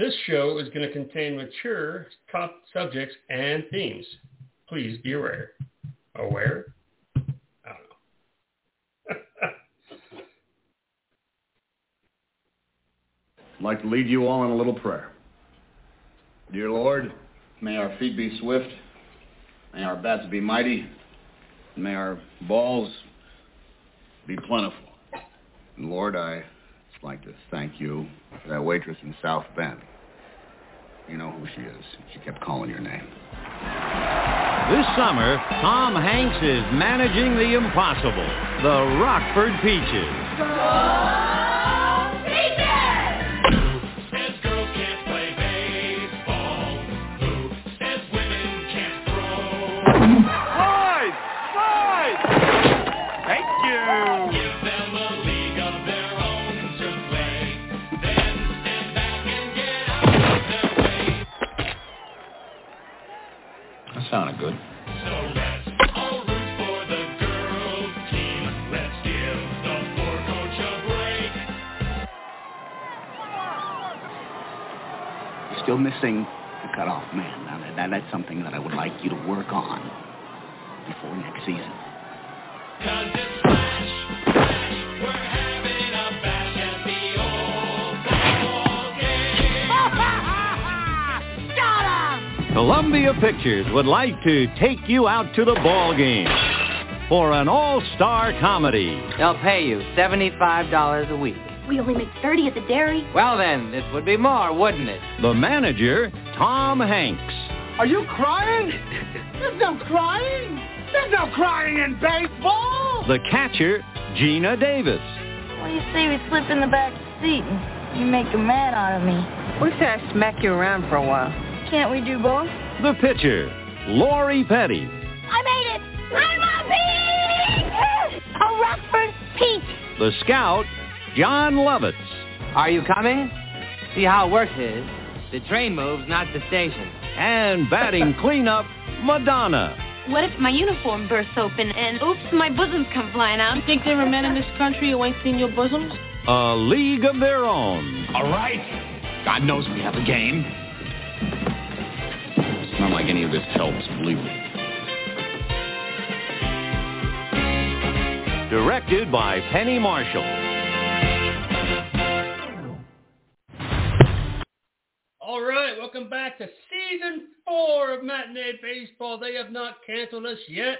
This show is going to contain mature top subjects and themes. Please be aware. Aware? I don't know. I'd like to lead you all in a little prayer. Dear Lord, may our feet be swift, may our bats be mighty, and may our balls be plentiful. And Lord, I would like to thank you for that waitress in South Bend. You know who she is. She kept calling your name. This summer, Tom Hanks is managing the impossible, the Rockford Peaches. You're still missing the cutoff man. Now, that, that, that's something that I would like you to work on before next season. Cause it's Flash, Flash. We're having a bash at the old ball game. Columbia Pictures would like to take you out to the ball game for an all-star comedy. They'll pay you $75 a week. We only make 30 at the dairy. Well then, this would be more, wouldn't it? The manager, Tom Hanks. Are you crying? There's no crying! There's no crying in baseball! The catcher, Geena Davis. What do you say we slip in the back seat and you make a man out of me? We say I smack you around for a while. Can't we do both? The pitcher, Lori Petty. I made it! I'm a peach! A Rockford peach! The scout, Jon Lovitz. Are you coming? See how it works is, the train moves, not the station. And batting cleanup, Madonna. What if my uniform bursts open and oops, my bosoms come flying out? You think there are men in this country who ain't seen your bosoms? A League of Their Own. All right. God knows we have a game. It's not like any of this helps, believe me. Directed by Penny Marshall. All right, welcome back to season four of Matinee Baseball. They have not canceled us yet.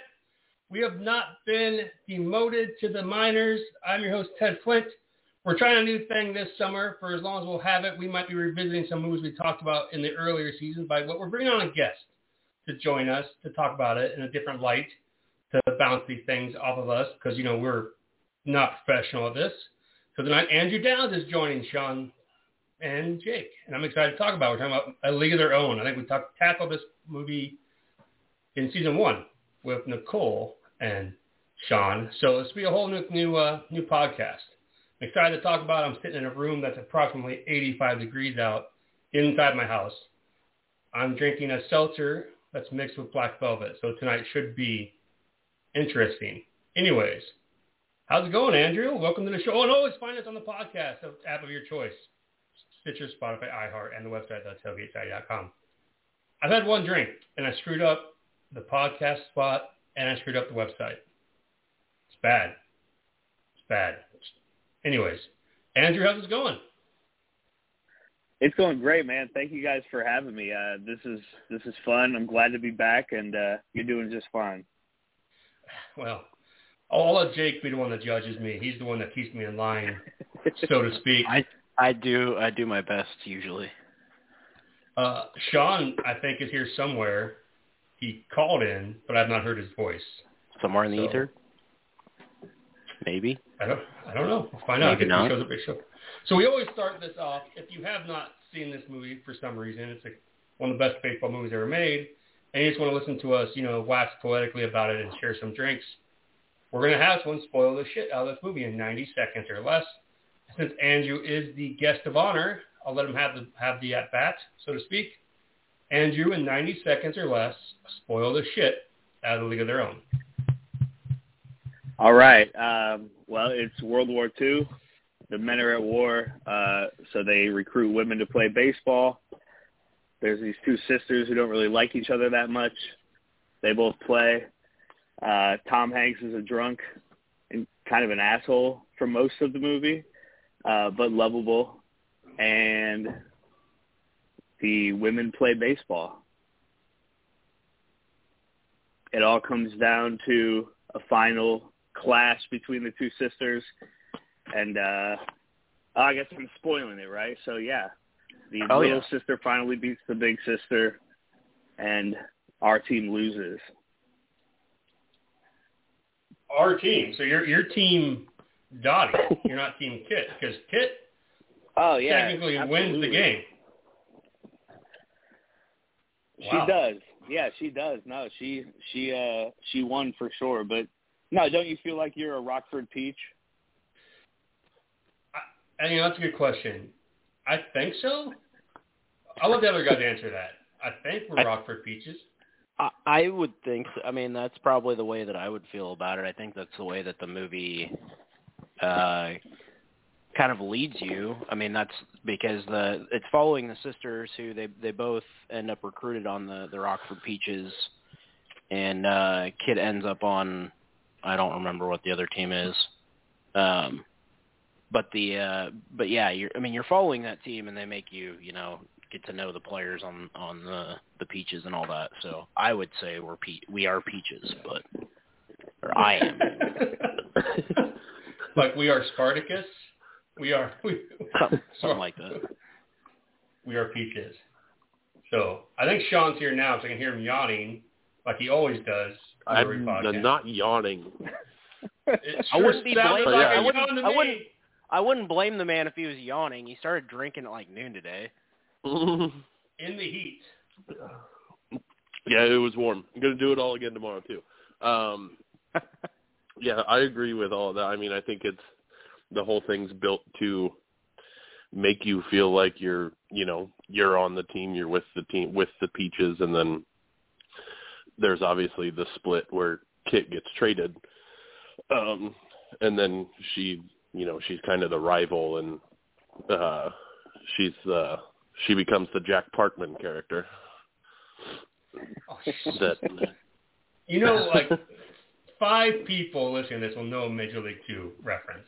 We have not been demoted to the minors. I'm your host, Ted Flint. We're trying a new thing this summer. For as long as we'll have it, we might be revisiting some movies we talked about in the earlier seasons, what we're bringing on a guest to join us to talk about it in a different light, to bounce these things off of us, because, you know, we're not professional at this. So tonight, Andrew Downs is joining Sean and Jake, and I'm excited to talk about. We're talking about A League of Their Own. I think we talked tackled this movie in season one with Nicole and Sean. So this will be a whole new new uh, new podcast. I'm excited to talk about. it. I'm sitting in a room that's approximately 85 degrees out inside my house. I'm drinking a seltzer that's mixed with black velvet. So tonight should be interesting. Anyways, how's it going, Andrew? Welcome to the show. Oh, and always find us on the podcast app of your choice. Stitcher, Spotify, iHeart, and the website, tailgateside.com. I've had one drink, and I screwed up the podcast spot, and I screwed up the website. It's bad. It's bad. Anyways, Andrew, how's it going? It's going great, man. Thank you guys for having me. Uh, this is this is fun. I'm glad to be back, and uh, you're doing just fine. Well, I'll let Jake be the one that judges me. He's the one that keeps me in line, so to speak. I I do I do my best usually. Uh, Sean, I think, is here somewhere. He called in, but I've not heard his voice. Somewhere in the So- ether. Maybe. I don't. I don't know. We'll find out. Maybe If not. shows up, he. So we always start this off. If you have not seen this movie for some reason, it's one of the best baseball movies ever made, and you just want to listen to us, you know, wax poetically about it and share some drinks. We're gonna have someone spoil the shit out of this movie in 90 seconds or less. Since Andrew is the guest of honor, I'll let him have the have the at bat, so to speak. Andrew, in 90 seconds or less, spoil the shit out of the League of Their Own. All right. Um, well, it's World War II, the men are at war, uh, so they recruit women to play baseball. There's these two sisters who don't really like each other that much. They both play. Uh, Tom Hanks is a drunk and kind of an asshole for most of the movie, uh, but lovable. And the women play baseball. It all comes down to a final clash between the two sisters, and uh, oh, I guess I'm spoiling it, right? So yeah, the Oh, little yeah. sister finally beats the big sister, and our team loses. Our team. So you're your team Dottie. You're not team Kit because Kit Oh yeah, technically wins the game. She Wow. does. Yeah, she does. No, she she uh she won for sure. But no, don't you feel like you're a Rockford Peach? And, you know, that's a good question. I think so. I'll let the other guys answer that. I think we're I- Rockford Peaches. I, I would think. So. I mean, that's probably the way that I would feel about it. I think that's the way that the movie uh, kind of leads you. I mean, that's because the it's following the sisters who they they both end up recruited on the the Rockford Peaches, and uh, Kit ends up on I don't remember what the other team is. Um, but the uh, but yeah, you're I mean you're following that team, and they make you you know get to know the players on on the the peaches and all that. So I would say we're pe- we are peaches, but or I am. like we are Spartacus. We are we, Something, something like that. we are Peaches. So I think Sean's here now, so I can hear him yawning like he always does. I'm podcast. not yawning. It I wouldn't be sounded blaming. like I a wouldn't. to I wouldn't. I wouldn't blame the man if he was yawning. He started drinking at like noon today. in the heat. Yeah, it was warm. I'm gonna do it all again tomorrow too. Um, yeah, I agree with all that. I mean, I think it's the whole thing's built to make you feel like you're, you know, you're on the team, you're with the team, with the Peaches, and then there's obviously the split where Kit gets traded, um, and then she, you know, she's kind of the rival, and uh, she's the she becomes the Jack Parkman character. Oh, that You know, like five people listening to this will know Major League Two reference.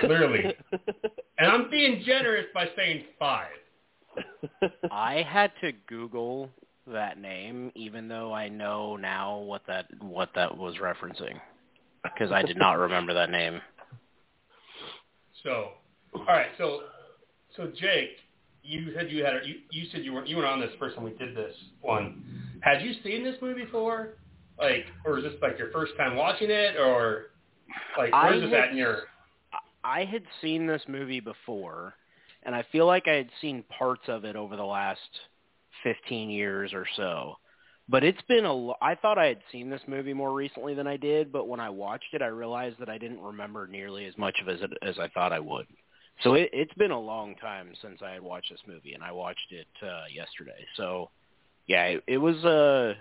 Clearly. and I'm being generous by saying five. I had to Google that name, even though I know now what that what that was referencing, because I did not remember that name. So, all right. So, so Jake, you said you had a, you, you said you were you were on this first time we did this one. Had you seen this movie before? Like, or is this like your first time watching it, or like where is this had at in your? I had seen this movie before, and I feel like I had seen parts of it over the last 15 years or so. But it's been a I thought I had seen this movie more recently than I did, but when I watched it, I realized that I didn't remember nearly as much of it as, as I thought I would. So it, it's been a long time since I had watched this movie, and I watched it uh, yesterday. So yeah, it, it was uh,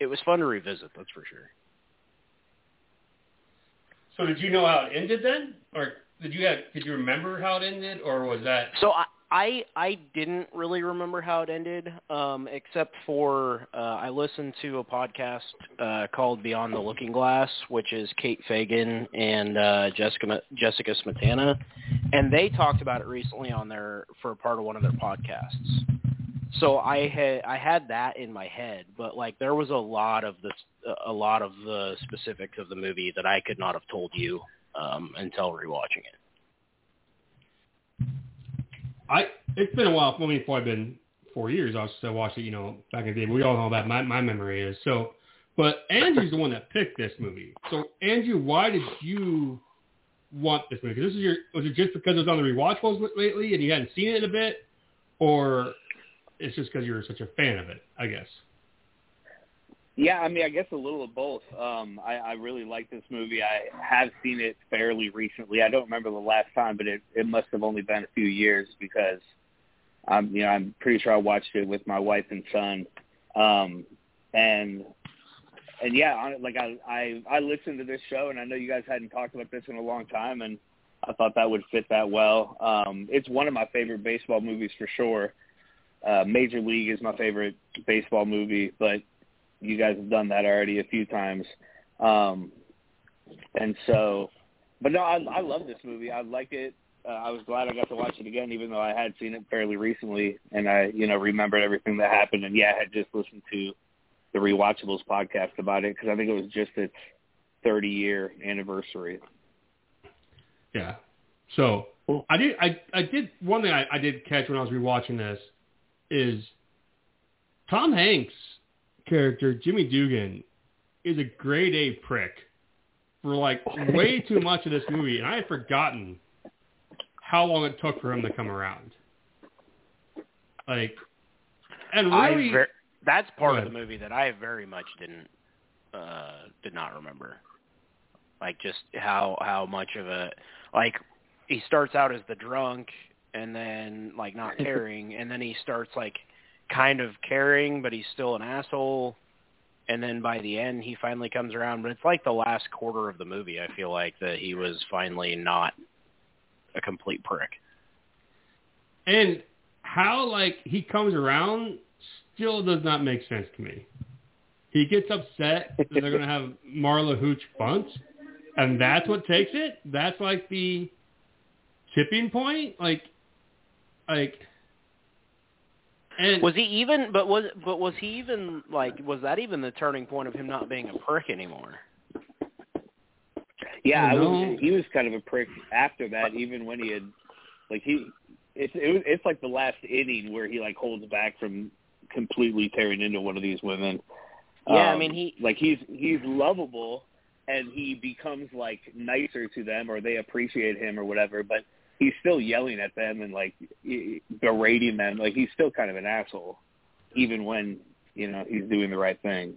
it was fun to revisit. That's for sure. So did you know how it ended then, or did you have did you remember how it ended, or was that? So I I, I didn't really remember how it ended, um, except for uh, I listened to a podcast uh, called Beyond the Looking Glass, which is Kate Fagan and uh, Jessica Jessica Smetana, and they talked about it recently on their for part of one of their podcasts. So I had I had that in my head, but like there was a lot of this a lot of the specifics of the movie that I could not have told you um, until rewatching it. I it's been a while. I mean, probably been four years. I was I watched it, you know, back in the day. We all know bad my my memory is. So, but Andrew's the one that picked this movie. So, Andrew, why did you want this movie? 'Cause this is your was it just because it was on the rewatchables lately and you hadn't seen it in a bit, or it's just because you're such a fan of it? I guess. Yeah, I mean, I guess a little of both. Um, I, I really like this movie. I have seen it fairly recently. I don't remember the last time, but it, it must have only been a few years because I'm, you know, I'm pretty sure I watched it with my wife and son. Um, and and yeah, on, like I, I I listened to this show, and I know you guys hadn't talked about this in a long time, and I thought that would fit that well. Um, it's one of my favorite baseball movies for sure. Uh, Major League is my favorite baseball movie, but you guys have done that already a few times. Um, and so, but no, I, I love this movie. I like it. Uh, I was glad I got to watch it again, even though I had seen it fairly recently, and I, you know, remembered everything that happened. And yeah, I had just listened to the Rewatchables podcast about it because I think it was just its 30 year anniversary. Yeah. So I did I I did one thing I, I did catch when I was rewatching this is Tom Hanks character Jimmy Dugan is a grade A prick for like way too much of this movie, and I had forgotten how long it took for him to come around. Like, and really, I ver- that's part of the movie that I very much didn't uh did not remember. Like just how how much of a like he starts out as the drunk and then like not caring and then he starts like kind of caring but he's still an asshole and then by the end he finally comes around but it's like the last quarter of the movie I feel like that he was finally not a complete prick. and how like he comes around still does not make sense to me. He gets upset that they're gonna have Marla Hooch bunt, and that's what takes it. That's like the tipping point. Like, like, and Was he even? But was but was he even like? Was that even the turning point of him not being a prick anymore? Yeah, I No. was, he was kind of a prick after that. Even when he had, like he, it's it was, it's like the last inning where he like holds back from completely tearing into one of these women. Yeah, I Um, mean, he- like he's he's lovable and he becomes like nicer to them or they appreciate him or whatever, but he's still yelling at them and like berating them. Like he's still kind of an asshole, even when you know he's doing the right thing.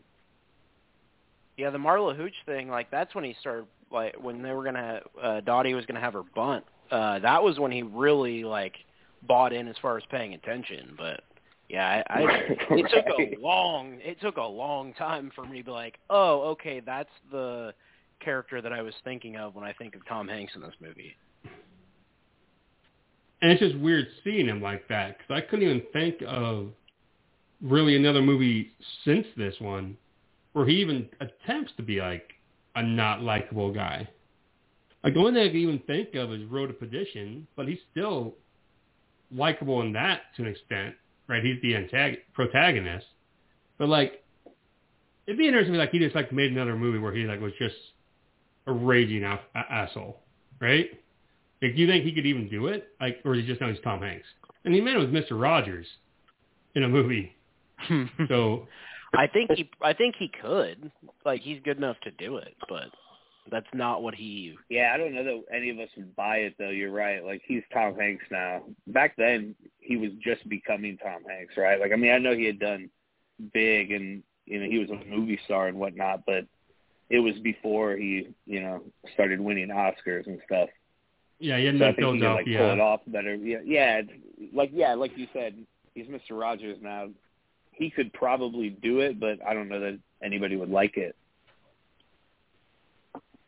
Yeah, the Marla Hooch thing, like that's when he started like when they were gonna uh Dottie was gonna have her bunt. Uh that was when he really like bought in as far as paying attention. But yeah, I, I it took a long it took a long time for me to be like, Oh, okay, that's the character that I was thinking of when I think of Tom Hanks in this movie. And it's just weird seeing him like that because I couldn't even think of really another movie since this one where he even attempts to be like a not likable guy. Like the only thing I can even think of is Road to Perdition, but he's still likable in that to an extent, right? He's the antag- protagonist, but like it'd be interesting if like he just like made another movie where he like was just a raging a- a- asshole, right? Like, do you think he could even do it? Like, or is he just know he's Tom Hanks? And he made it with Mr. Rogers in a movie. Hmm. So I think he I think he could. Like he's good enough to do it, but that's not what he Yeah, I don't know that any of us would buy it though. You're right. Like he's Tom Hanks now. Back then, he was just becoming Tom Hanks, right? Like I mean, I know he had done big and you know he was a movie star and whatnot, but it was before he you know started winning Oscars and stuff. Yeah, he had So done think he like pull it off better. Yeah, yeah, like yeah, like you said, he's Mr. Rogers now. He could probably do it, but I don't know that anybody would like it.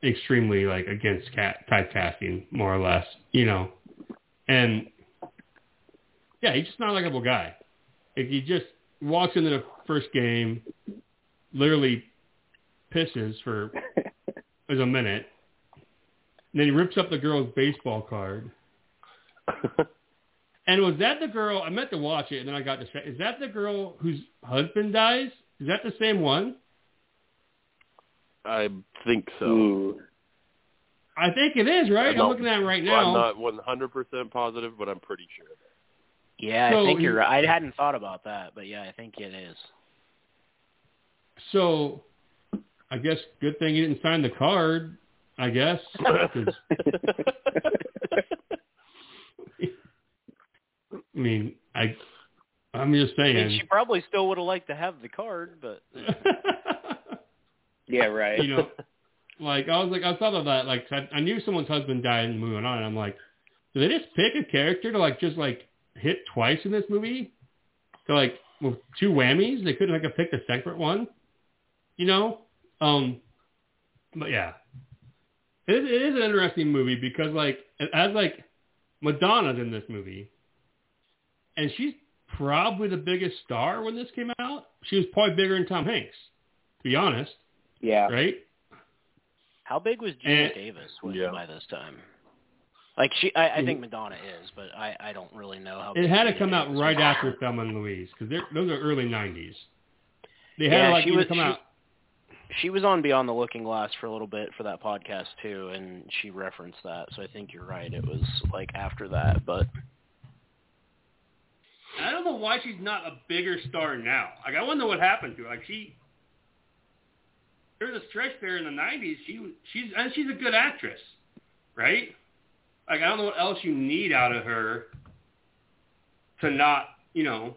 extremely like against cat typecasting, more or less, you know. And yeah, he's just not a likable guy. If he just walks into the first game, literally pisses for as a minute, and then he rips up the girl's baseball card. And was that the girl? I meant to watch it, and then I got distracted. Is that the girl whose husband dies? Is that the same one? I think so. Ooh. I think it is, right? I'm not- looking at it right now. I'm not 100% positive, but I'm pretty sure. Yeah, So I think he- you're right. I hadn't thought about that, but yeah, I think it is. So, I guess good thing you didn't sign the card. I guess. 'cause, I mean, I, I'm just I saying. mean, she probably still would have liked to have the card, but Yeah, right. you know, like I was like I thought of that. Like I, I knew someone's husband died in the movie, and I'm like, did they just pick a character to like just like hit twice in this movie? To like with two whammies, they couldn't like have picked a separate one. You know, um, but yeah, it is, it is an interesting movie because like as like Madonna's in this movie, and she's probably the biggest star when this came out. She was probably bigger than Tom Hanks, to be honest. Yeah. Right. How big was Geena And- Davis was Yeah. by this time? Like she, I, I think Madonna is, but I, I don't really know how. It big had to Geena come out right was. after Thelma and Louise because those are early '90s. They had Yeah, to like she was- come she- out. She was on Beyond the Looking Glass for a little bit for that podcast too, and she referenced that. So I think you're right. It was like after that, but I don't know why she's not a bigger star now. Like I wonder what happened to her. Like she, there was a stretch there in the '90s. She she's and she's a good actress, right? Like I don't know what else you need out of her to not, you know,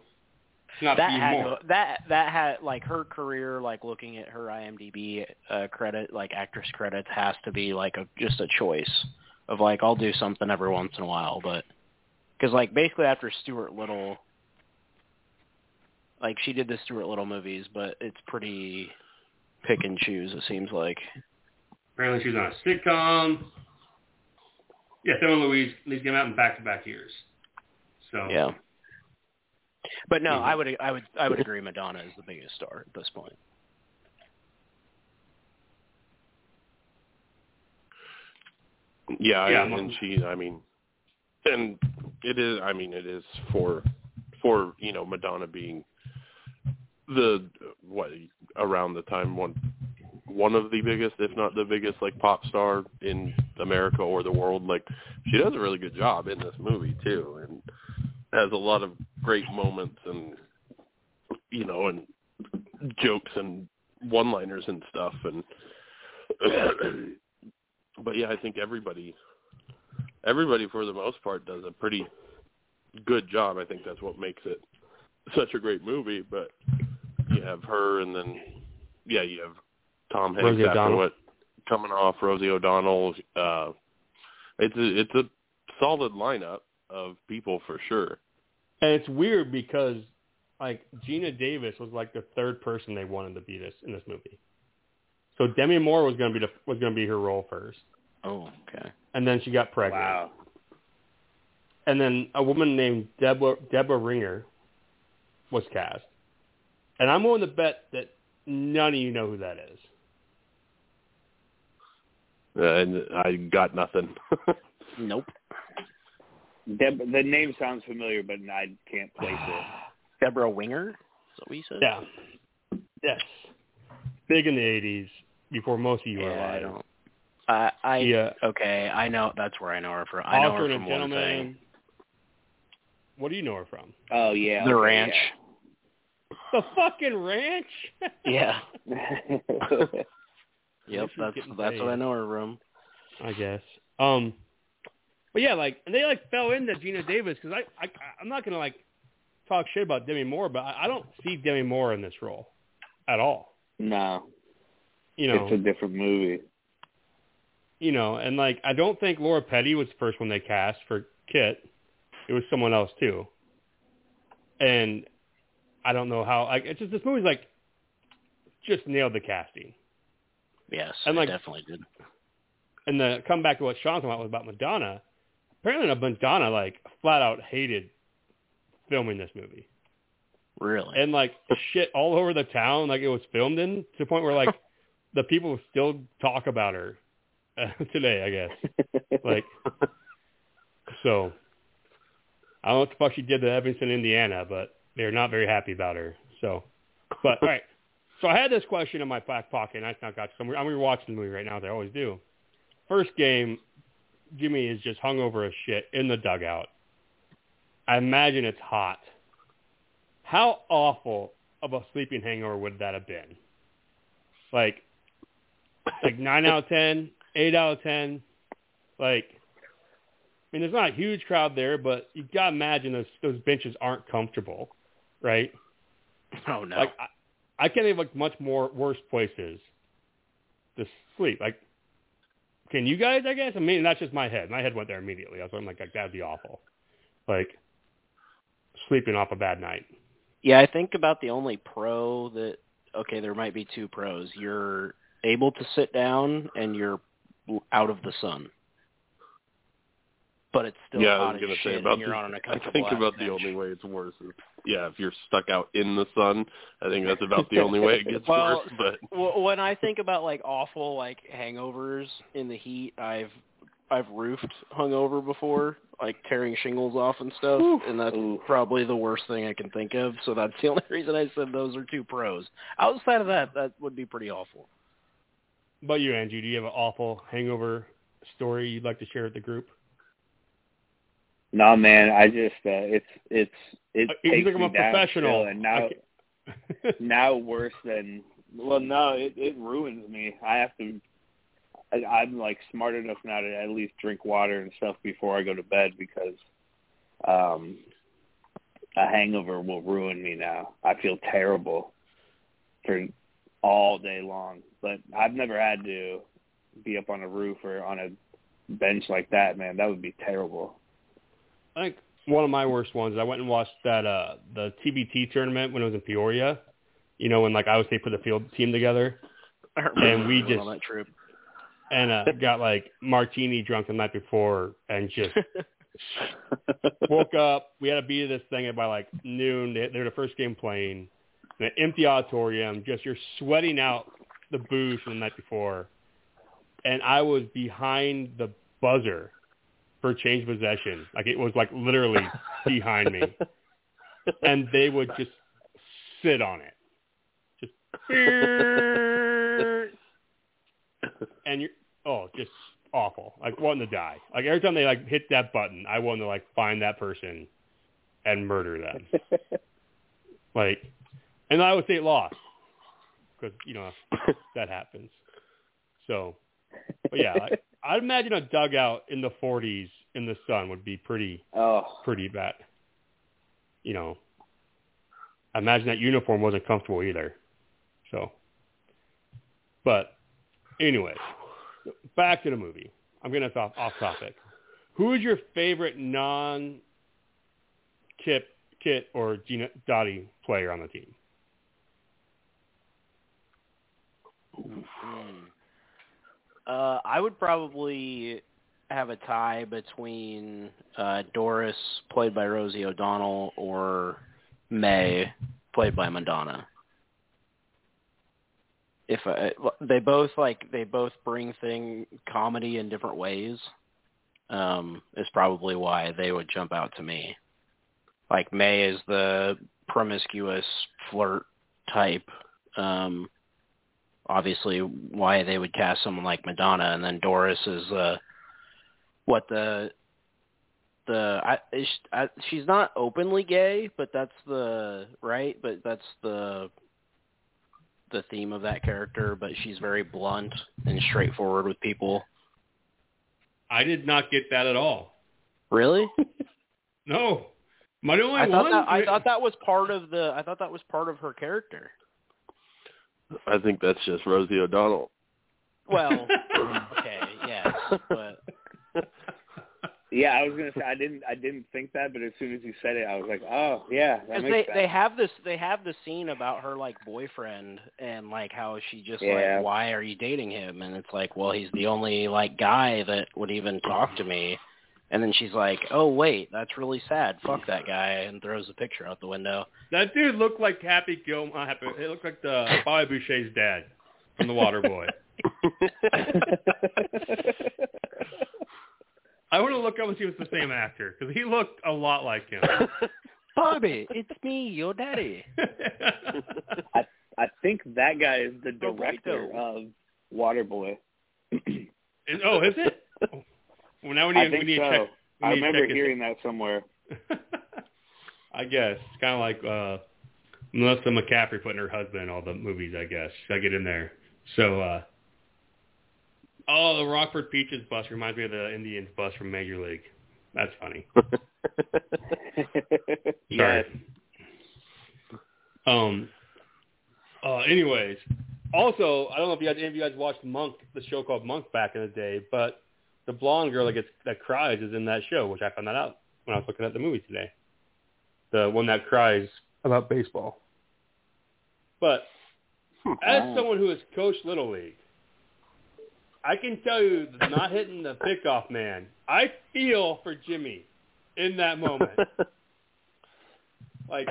that be had more. that that had like her career. Like looking at her IMDb uh, credit, like actress credits, has to be like a just a choice of like I'll do something every once in a while, but because like basically after Stuart Little, like she did the Stuart Little movies, but it's pretty pick and choose. It seems like. Apparently she was on a sitcom. Yeah, Thelma and Louise. These came out in back-to-back years. So Yeah. But no, Mhm. I would I would I would agree Madonna is the biggest star at this point. Yeah, Yeah, and, and she, I mean, and it is. I mean, it is for for you know Madonna being the what around the time one one of the biggest, if not the biggest, like pop star in America or the world. Like she does a really good job in this movie too, and has a lot of great moments and you know and jokes and one-liners and stuff and but yeah, I think everybody everybody for the most part does a pretty good job. I think that's what makes it such a great movie, but you have her and then yeah, you have Tom Hanks Rosie after O'Donnell. what coming off Rosie O'Donnell. Uh it's a it's a solid lineup of people for sure. And it's weird because like Geena Davis was like the third person they wanted to be this in this movie. So Demi Moore was going to be the, was going to be her role first, Oh, okay. and then she got pregnant. Wow. And then a woman named Deborah Deborah Ringer was cast. And I'm willing to bet that none of you know who that is. Uh, and I got nothing. Nope. Deb, the name sounds familiar, but I can't place it. Deborah Winger? Is that what you said? Yeah. Yes. Big in the 80s before most of you were alive. Yeah, I don't. I I Yeah. okay. I know that's where I know her from. I know Author her and from one gentleman. thing. What do you know her from? Oh yeah. The okay, Ranch. The fucking ranch? Yeah. yeah. Yep, she's that's getting that's what I know her from. I guess. Um, but yeah, like, and they like fell into Geena Davis because I, I, I'm not gonna like talk shit about Demi Moore, but I, I don't see Demi Moore in this role at all. no, You know, it's a different movie. you know, and like I don't think Laura Petty was the first one they cast for Kit. It was someone else too. And I don't know how. Like, it's just this movie's like just nailed the casting. Yes, And, I like- definitely did. And the come back to what Sean talking about was about Madonna. Apparently, Madonna like flat out hated filming this movie, Really? and like shit all over the town. Like it was filmed in to the point where like the people still talk about her uh, today. I guess. Like, so I don't know what the fuck she did to Evanston, Indiana, but they're not very happy about her. So, but all right. So I had this question in my back pocket, and I now got. So I'm, I'm rewatching the movie right now, as I always do. First game, Jimmy is just hung over as shit in the dugout. I imagine it's hot. How awful of a sleeping hangover would that have been? Like, like nine out of ten, eight out of ten. Like, I mean, there's not a huge crowd there, but you gotta imagine those those benches aren't comfortable, right? oh no. Like, I, I can't think of like much more worse places to sleep. Like, can you guys? I guess. I mean, that's just my head. My head went there immediately. I was I'm like, that'd be awful. Like, sleeping off a bad night. Yeah, I think about the only pro that okay, there might be two pros. You're able to sit down and you're out of the sun. But it's still yeah, I hot was gonna as say shit, about and you're the, on an I think about the only way it's worse is yeah, if you're stuck out in the sun, I think that's about the only way it gets well, worse. But well, when I think about like awful like hangovers in the heat, I've I've roofed hungover before, like tearing shingles off and stuff, and that's probably the worst thing I can think of. So that's the only reason I said those are two pros. Outside of that, that would be pretty awful. But you, Andrew, do you have an awful hangover story you'd like to share with the group? No, man, I just uh, it's it's it Uh, you takes think I'm me a down professional. and now now worse than well, no, it it ruins me. I have to. I, I'm like smart enough now to at least drink water and stuff before I go to bed because um a hangover will ruin me now. I feel terrible for all day long. But I've never had to be up on a roof or on a bench like that, man. That would be terrible. I think one of my worst ones. I went and watched that uh the TBT tournament when it was in Peoria. You know, when like I would say put the field team together, and we just on that trip. and uh got like martini drunk the night before and just woke up. We had to be this thing by like noon. They, they're the first game playing. In an empty auditorium, just you're sweating out the booze from the night before. And I was behind the buzzer for change possession. Like it was like literally behind me. And they would just sit on it. Just and you're oh, just awful. Like wanting to die. Like every time they like hit that button, I want to like find that person and murder them. like, and I would say it lost because you know that happens. So, but yeah, I, I'd imagine a dugout in the 40s in the sun would be pretty Oh, pretty bad. You know, I imagine that uniform wasn't comfortable either. So, but anyway, back to the movie. I'm gonna off, off topic. Who is your favorite non Kip, Kit, or Geena Dottie player on the team? Uh, I would probably have a tie between uh, Doris, played by Rosie O'Donnell, or May, played by Madonna. If I, they both like they both bring thing comedy in different ways, um, is probably why they would jump out to me. Like May is the promiscuous flirt type. Um, obviously why they would cast someone like Madonna, and then Doris is uh, what the the I, is, I she's not openly gay, but that's the right, but that's the the theme of that character. But she's very blunt and straightforward with people. I did not get that at all. Really? No, my only I thought one. that, I thought that was part of the I thought that was part of her character. I think that's just Rosie O'Donnell. Well, okay, yes, but yeah. I was gonna say I didn't I didn't think that, but as soon as you said it, I was like, oh yeah, Because they sense. they have this they have the scene about her like boyfriend and like how she just Yeah. like why are you dating him and it's like well he's the only like guy that would even talk to me and then she's like oh wait that's really sad fuck that guy and throws the picture out the window That dude looked like Happy Gilmore. uh, Happy, it looked like the Bobby Boucher's dad from The Water Boy. I want to look up and see if it's the same actor because he looked a lot like him. Bobby it's me your daddy I I think that guy is the Roberto. director of Waterboy. And- oh, is it? Well, now we need, I think we need so. to check. I remember hearing that somewhere. I guess it's kind of like uh, Melissa McCaffrey putting her husband in all the movies. I guess I get in there? So, uh, oh, the Rockford Peaches bus reminds me of the Indians bus from Major League. That's funny. Sorry. yes. Um. Uh. Anyways, also, I don't know if you guys, any of you guys watched Monk, the show called Monk back in the day, but the blonde girl that mm-hmm. gets that cries is in that show, which I found that out when I was looking at the movie today. The one that cries about baseball. But hmm. as someone who has coached Little League, I can tell you, that not hitting the pickoff man. I feel for Jimmy in that moment. like,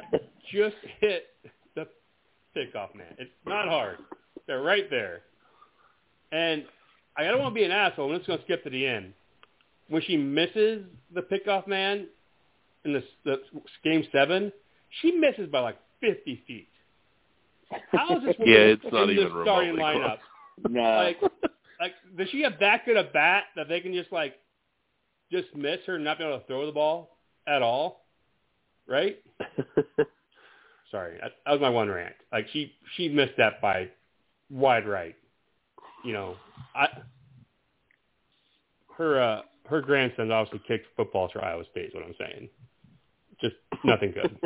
just hit the pickoff man. It's not hard. They're right there. And I don't want to be an asshole. I'm just going to skip to the end. When she misses the pickoff man in the, the game seven, she misses by like 50 feet. How is this woman Yeah, it's not in even the starting remotely lineup? No. Like, like, does she have that good a bat that they can just like just miss her and not be able to throw the ball at all? Right? Sorry, that, that was my one rant. Like she she missed that by wide right. You know, I her uh her grandson obviously kicked footballs for Iowa State. Is what I'm saying. Just nothing good.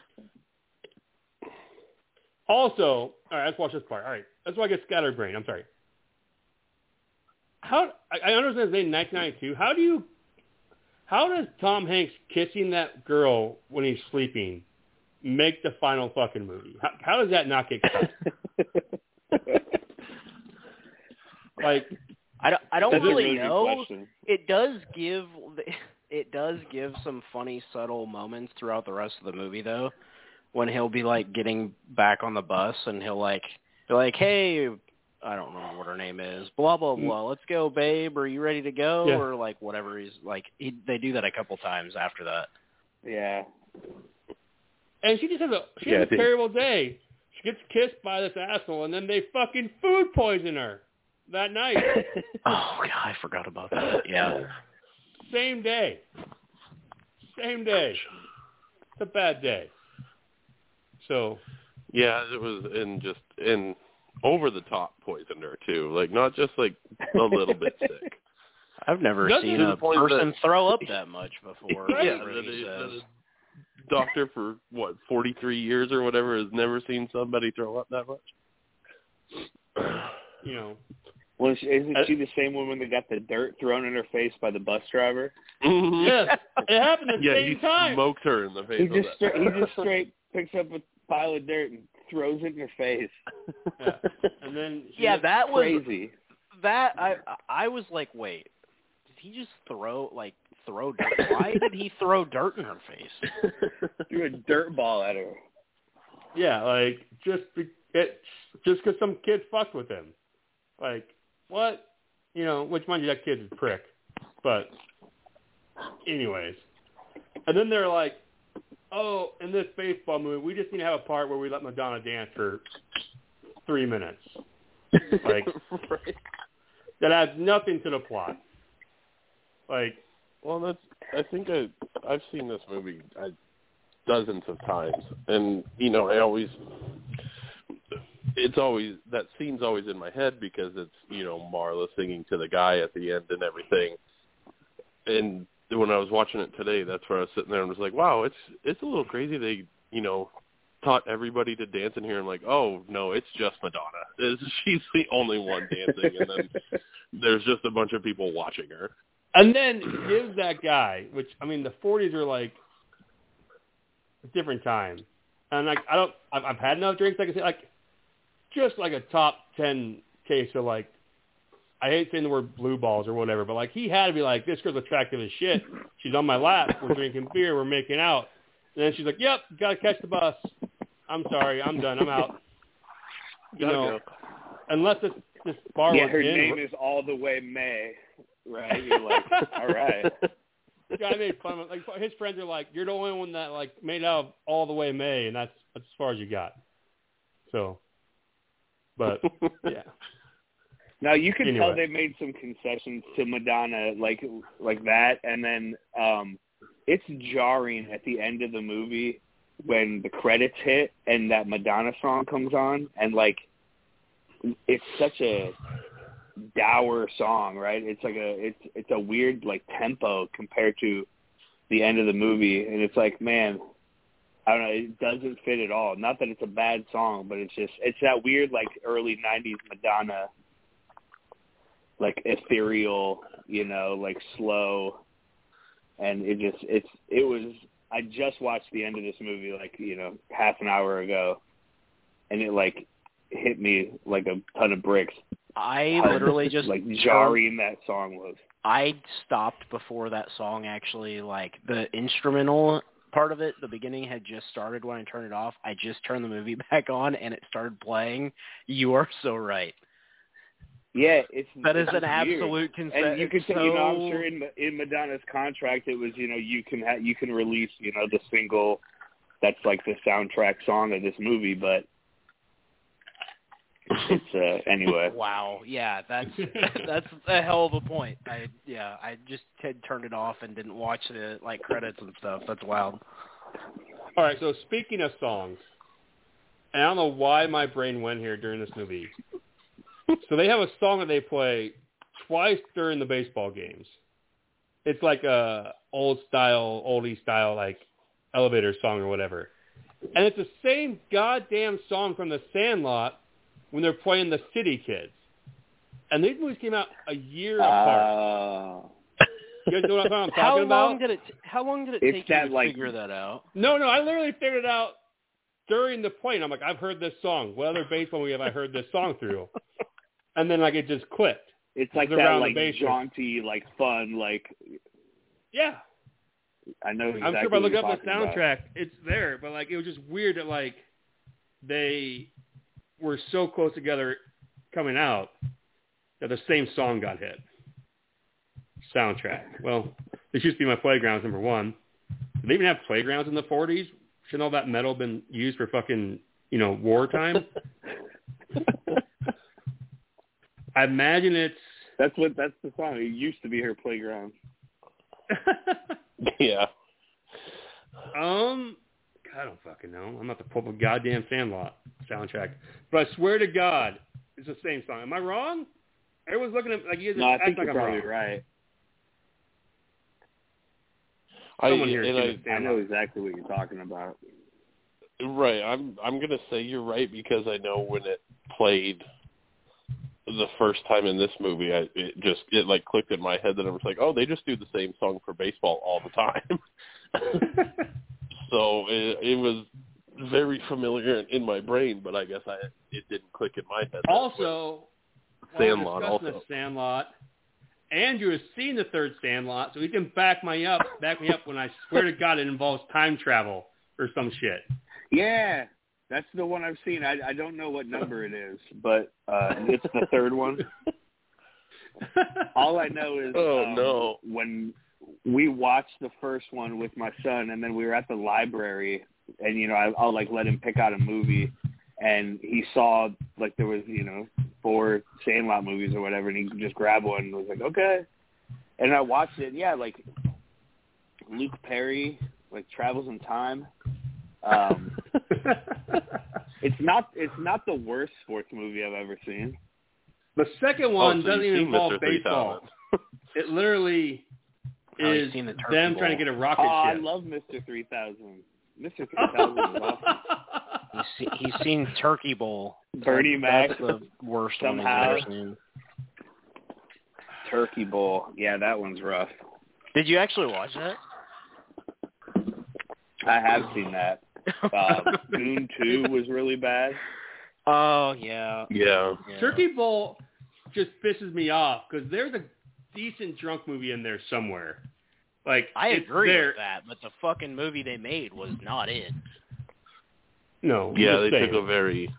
Also, all right, let's watch this part. All right, that's why I get scatterbrained. I'm sorry. How I I understand it's in 1992. How do you? How does Tom Hanks kissing that girl when he's sleeping make the final fucking movie? How, how does that not get cut? like, I don't. I don't That's really really know. It does give. It does give some funny, subtle moments throughout the rest of the movie, though. When he'll be like getting back on the bus, and he'll like, be like, "Hey, I don't remember what her name is. Blah blah mm. blah. Let's go, babe. Are you ready to go?" Yeah. Or like whatever he's like. He, they do that a couple times after that. Yeah. and she just has a she Yeah, has a terrible day. She gets kissed by this asshole, and then they fucking food poison her that night. Oh god, I forgot about that. Yeah. Same day. Same day. It's a bad day. So Yeah, it was in just in over the top poisoned her too. Like not just like a little bit sick. I've never Doesn't- seen a person that- throw up that much before. yeah, that he a, that says. a doctor for what forty three years or whatever has never seen somebody throw up that much. you know, Was isn't Uh, she the same woman that got the dirt thrown in her face by the bus driver? yes, it happened at the yeah, same he time. smoked her in the face. He just that. stra- he just straight picks up a pile of dirt and throws it in her face. Yeah. And then she Yeah, gets- that was Crazy. that. I I was like, wait, did he just throw like throw dirt? Why did he throw dirt in her face? Threw a dirt ball at her. yeah, like just be, it just because some kid fucked with him. Like what? You know, which mind you, that kid's a prick. But anyways, and then they're like, oh, in this baseball movie, we just need to have a part where we let Madonna dance for three minutes. Like right. that adds nothing to the plot. Like Well, that's. I think I I've seen this movie uh, dozens of times, and you know, I always. It's always that scene's always in my head because it's you know Marla singing to the guy at the end and everything, and when I was watching it today, that's where I was sitting there and was like, wow, it's it's a little crazy. They you know taught everybody to dance in here and like, oh no, it's just Madonna. It's, she's the only one dancing, and then there's just a bunch of people watching her. And then gives that guy, which I mean, the 40s are like a different time, and like I don't, I've, I've had enough drinks. I can say like, just like a top 10 case of like, I hate saying the word blue balls or whatever, but like he had to be like, this girl's attractive as shit. She's on my lap. We're drinking beer. We're making out. And then she's like, yep, gotta catch the bus. I'm sorry, I'm done. I'm out. You Gotta know, go. unless this this bar yeah, was her in, name is all the way May. Right? You're like, all right. The guy made fun of him. Like his friends are like, "You're the only one that like made out of all the way May, and that's that's as far as you got." So, but yeah, Now you can tell they made some concessions to Madonna like like that and then um it's jarring at the end of the movie when the credits hit and that Madonna song comes on and like it's such a dour song, right? It's like a it's it's a weird like tempo compared to the end of the movie and it's like, man, I don't know, it doesn't fit at all. Not that it's a bad song, but it's just it's that weird like early nineties Madonna like ethereal, you know, like slow and it just it's it was I just watched the end of this movie like, you know, half an hour ago and it like hit me like a ton of bricks. I literally just like jarring that song was. I stopped before that song actually like the instrumental part of it, the beginning had just started when I turned it off. I just turned the movie back on and it started playing. You are so right. Yeah, it's That is it's an weird. absolute consent. And you can say, you know, I'm sure in in Madonna's contract it was, you know, you can ha- you can release, you know, the single that's like the soundtrack song of this movie, but it's uh anyway. Wow. Yeah, that's that's a hell of a point. I yeah, I just had turned it off and didn't watch the like credits and stuff. That's wild. All right, so speaking of songs, and I don't know why my brain went here during this movie. so they have a song that they play twice during the baseball games. It's like a old style, oldie style, like elevator song or whatever. And it's the same goddamn song from The Sandlot when they're playing the City Kids. And these movies came out a year apart. Uh, You guys know what I'm talking How about? long did it how long did it It's take you to like- figure that out? No, no, I literally figured it out during the plane. I'm like, I've heard this song. What other baseball movie have I heard this song through? And then like it just clicked. it's like It's that the like bases. jaunty, like fun, like Yeah, I know exactly I'm sure if I look up the talking about. soundtrack, it's there. But like it was just weird that like they were so close together coming out that the same song got hit. Soundtrack. Well, this used to be my playgrounds number one. Did they even have playgrounds in the 40s? Shouldn't all that metal been used for fucking you know wartime? I imagine it's That's what that's the song. It used to be her playground. yeah. Um, I don't fucking know. I'm not the Pope of goddamn Sandlot soundtrack, but I swear to God, it's the same song. Am I wrong? Everyone's looking at like you guys No, I think like you're I'm probably wrong. right. I, Someone here is and gonna I, stand I know exactly what you're talking about. Right. I'm I'm gonna say you're right because I know when it played the first time in this movie, I it just it like clicked in my head that I was like, oh, they just do the same song for baseball all the time. so it, it was very familiar in my brain, but I guess I it didn't click in my head. Also, Sandlot also. the Sandlot. Andrew has seen the third Sandlot, so he can back me up. Back me up when I swear to God it involves time travel or some shit. Yeah, that's the one I've seen. I I don't know what number it is, but uh it's the third one. All I know is Oh, um, no. when we watched the first one with my son, and then we were at the library, and you know I, I'll like let him pick out a movie, and he saw like there was you know four Sandlot movies or whatever, and he just grabbed one and was like okay, and I watched it. And yeah, like Luke Perry like travels in time. Um, it's not it's not the worst sports movie I've ever seen. The second Oh, one so doesn't even seen involve baseball. It literally Oh, you've is seen the them Bowl. trying to get a rocket Oh, I love Mr. Three Thousand. Mr. Three Thousand is awesome. He's, see, he's seen Turkey Bowl. Bernie That's Mac the worst one he's somehow. ever seen. Turkey Bowl. Yeah, that one's rough. Did you actually watch that? I have seen that. Uh, Goon Two was really bad. Oh yeah. Yeah. yeah. Turkey Bowl just pisses me off because there's a decent drunk movie in there somewhere. Like I agree there. with that, but the fucking movie they made was not it. No, Yeah, they saying. took a very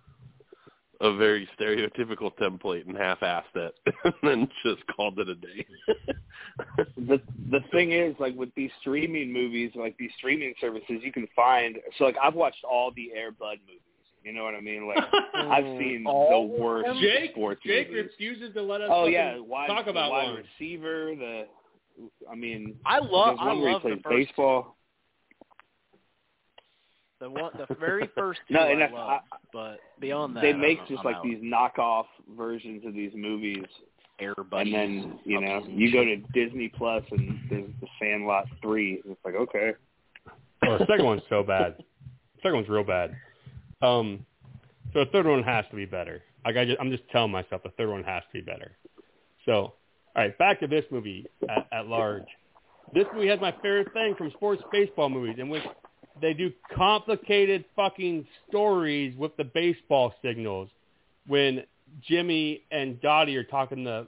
a very stereotypical template and half-assed it, and then just called it a day. the the thing is like with these streaming movies like these streaming services you can find so like i've watched all the air bud movies you know what i mean like i've seen All the worst Jake, sports Jake movies refuses to let us oh yeah wide, talk about the wide one. receiver the i mean I love there's I where love the plays first baseball the one the very first two No, I and if love, I- but beyond that they I'm- make I'm just like out. these knockoff versions of these movies Air and then you know you go to disney plus and there's the sandlot three and it's like okay Oh, the second one's so bad. The second one's real bad. Um, so the third one has to be better. Like I just, I'm just telling myself the third one has to be better. So, all right, back to this movie at, at large. This movie has my favorite thing from sports baseball movies, in which they do complicated fucking stories with the baseball signals. When Jimmy and Dottie are talking to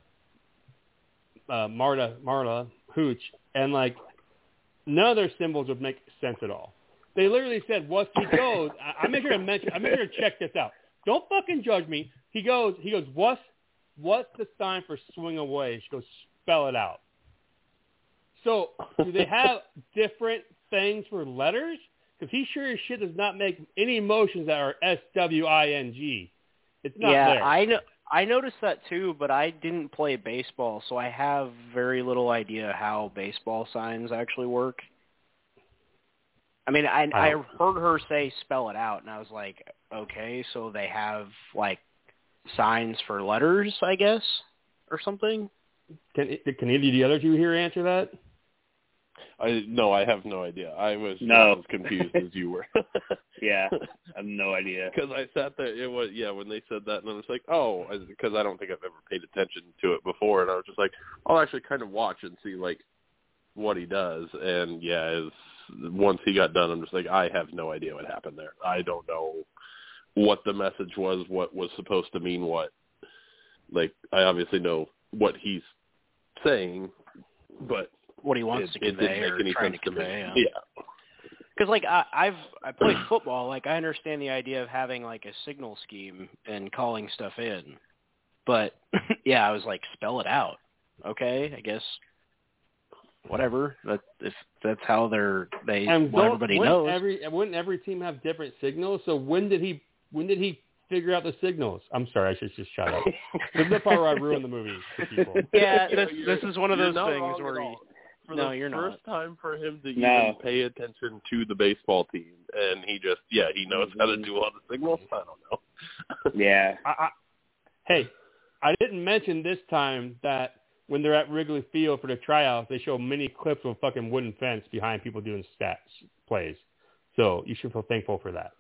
uh, Marta Marla Hooch, and like none of their symbols would make sense at all. They literally said, "Once he goes," I, I make sure to mention, I'm to check this out. Don't fucking judge me. He goes, he goes, "What's what's the sign for swing away?" She goes, "Spell it out." So do they have different things for letters? Because he sure as shit does not make any motions that are S W I N G. It's not yeah, there. I know. I noticed that too, but I didn't play baseball, so I have very little idea how baseball signs actually work. I mean, I I Oh. heard her say spell it out, and I was like, okay, so they have like signs for letters, I guess, or something. Can can either of the other two here answer that? I no, I have no idea. I was No. as confused as you were. Yeah, I have no idea. Because I sat there, it was yeah when they said that, and I was like, oh, because I don't think I've ever paid attention to it before, and I was just like, I'll actually kind of watch and see like what he does, and yeah, is once he got done, I'm just like, I have no idea what happened there. I don't know what the message was, what was supposed to mean what. Like, I obviously know what he's saying, but What he wants it, to convey or any trying sense to to convey. me. yeah. Yeah. Because like I, I've I played football, like I understand the idea of having like a signal scheme and calling stuff in, but yeah, I was like spell it out. Okay, I guess whatever. That if that's how they're they And want don't- everybody wouldn't knows. Every wouldn't every team have different signals? So when did he when did he figure out the signals? I'm sorry, I should just shut up. this is the part where I ruin the movie for people. yeah, this you're- this is one of those things where all. you, for no, the you're not. first time for him to No. even pay attention to the baseball team, and he just yeah he knows how to mm-hmm. do all the signals. I don't know. Yeah. I, I, hey, I didn't mention this time that when they're at Wrigley Field for the tryouts, they show many clips of a fucking wooden fence behind people doing stats plays. So you should feel thankful for that.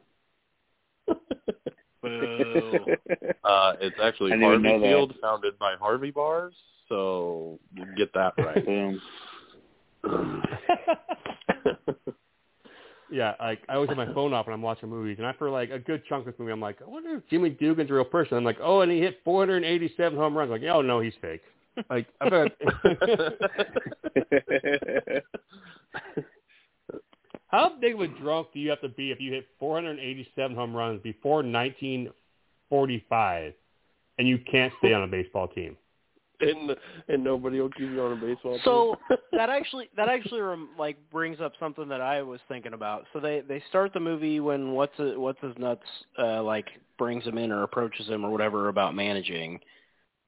Uh, it's actually I didn't even Harvey know that. Field, founded by Harvey Bars. So we get that right. Boom. yeah, like I always have my phone off when I'm watching movies, and after like a good chunk of this movie, I'm like, I wonder if Jimmy Dugan's a real person. I'm like, oh, and he hit 487 home runs. like, oh no, he's fake. Like, I bet. How big of a drunk do you have to be if you hit 487 home runs before 1945, and you can't stay on a baseball team? and and nobody will keep you on a baseball team. So team. that actually that actually rem, like brings up something that I was thinking about. So they they start the movie when what's it, what's his nuts uh like brings him in or approaches him or whatever about managing,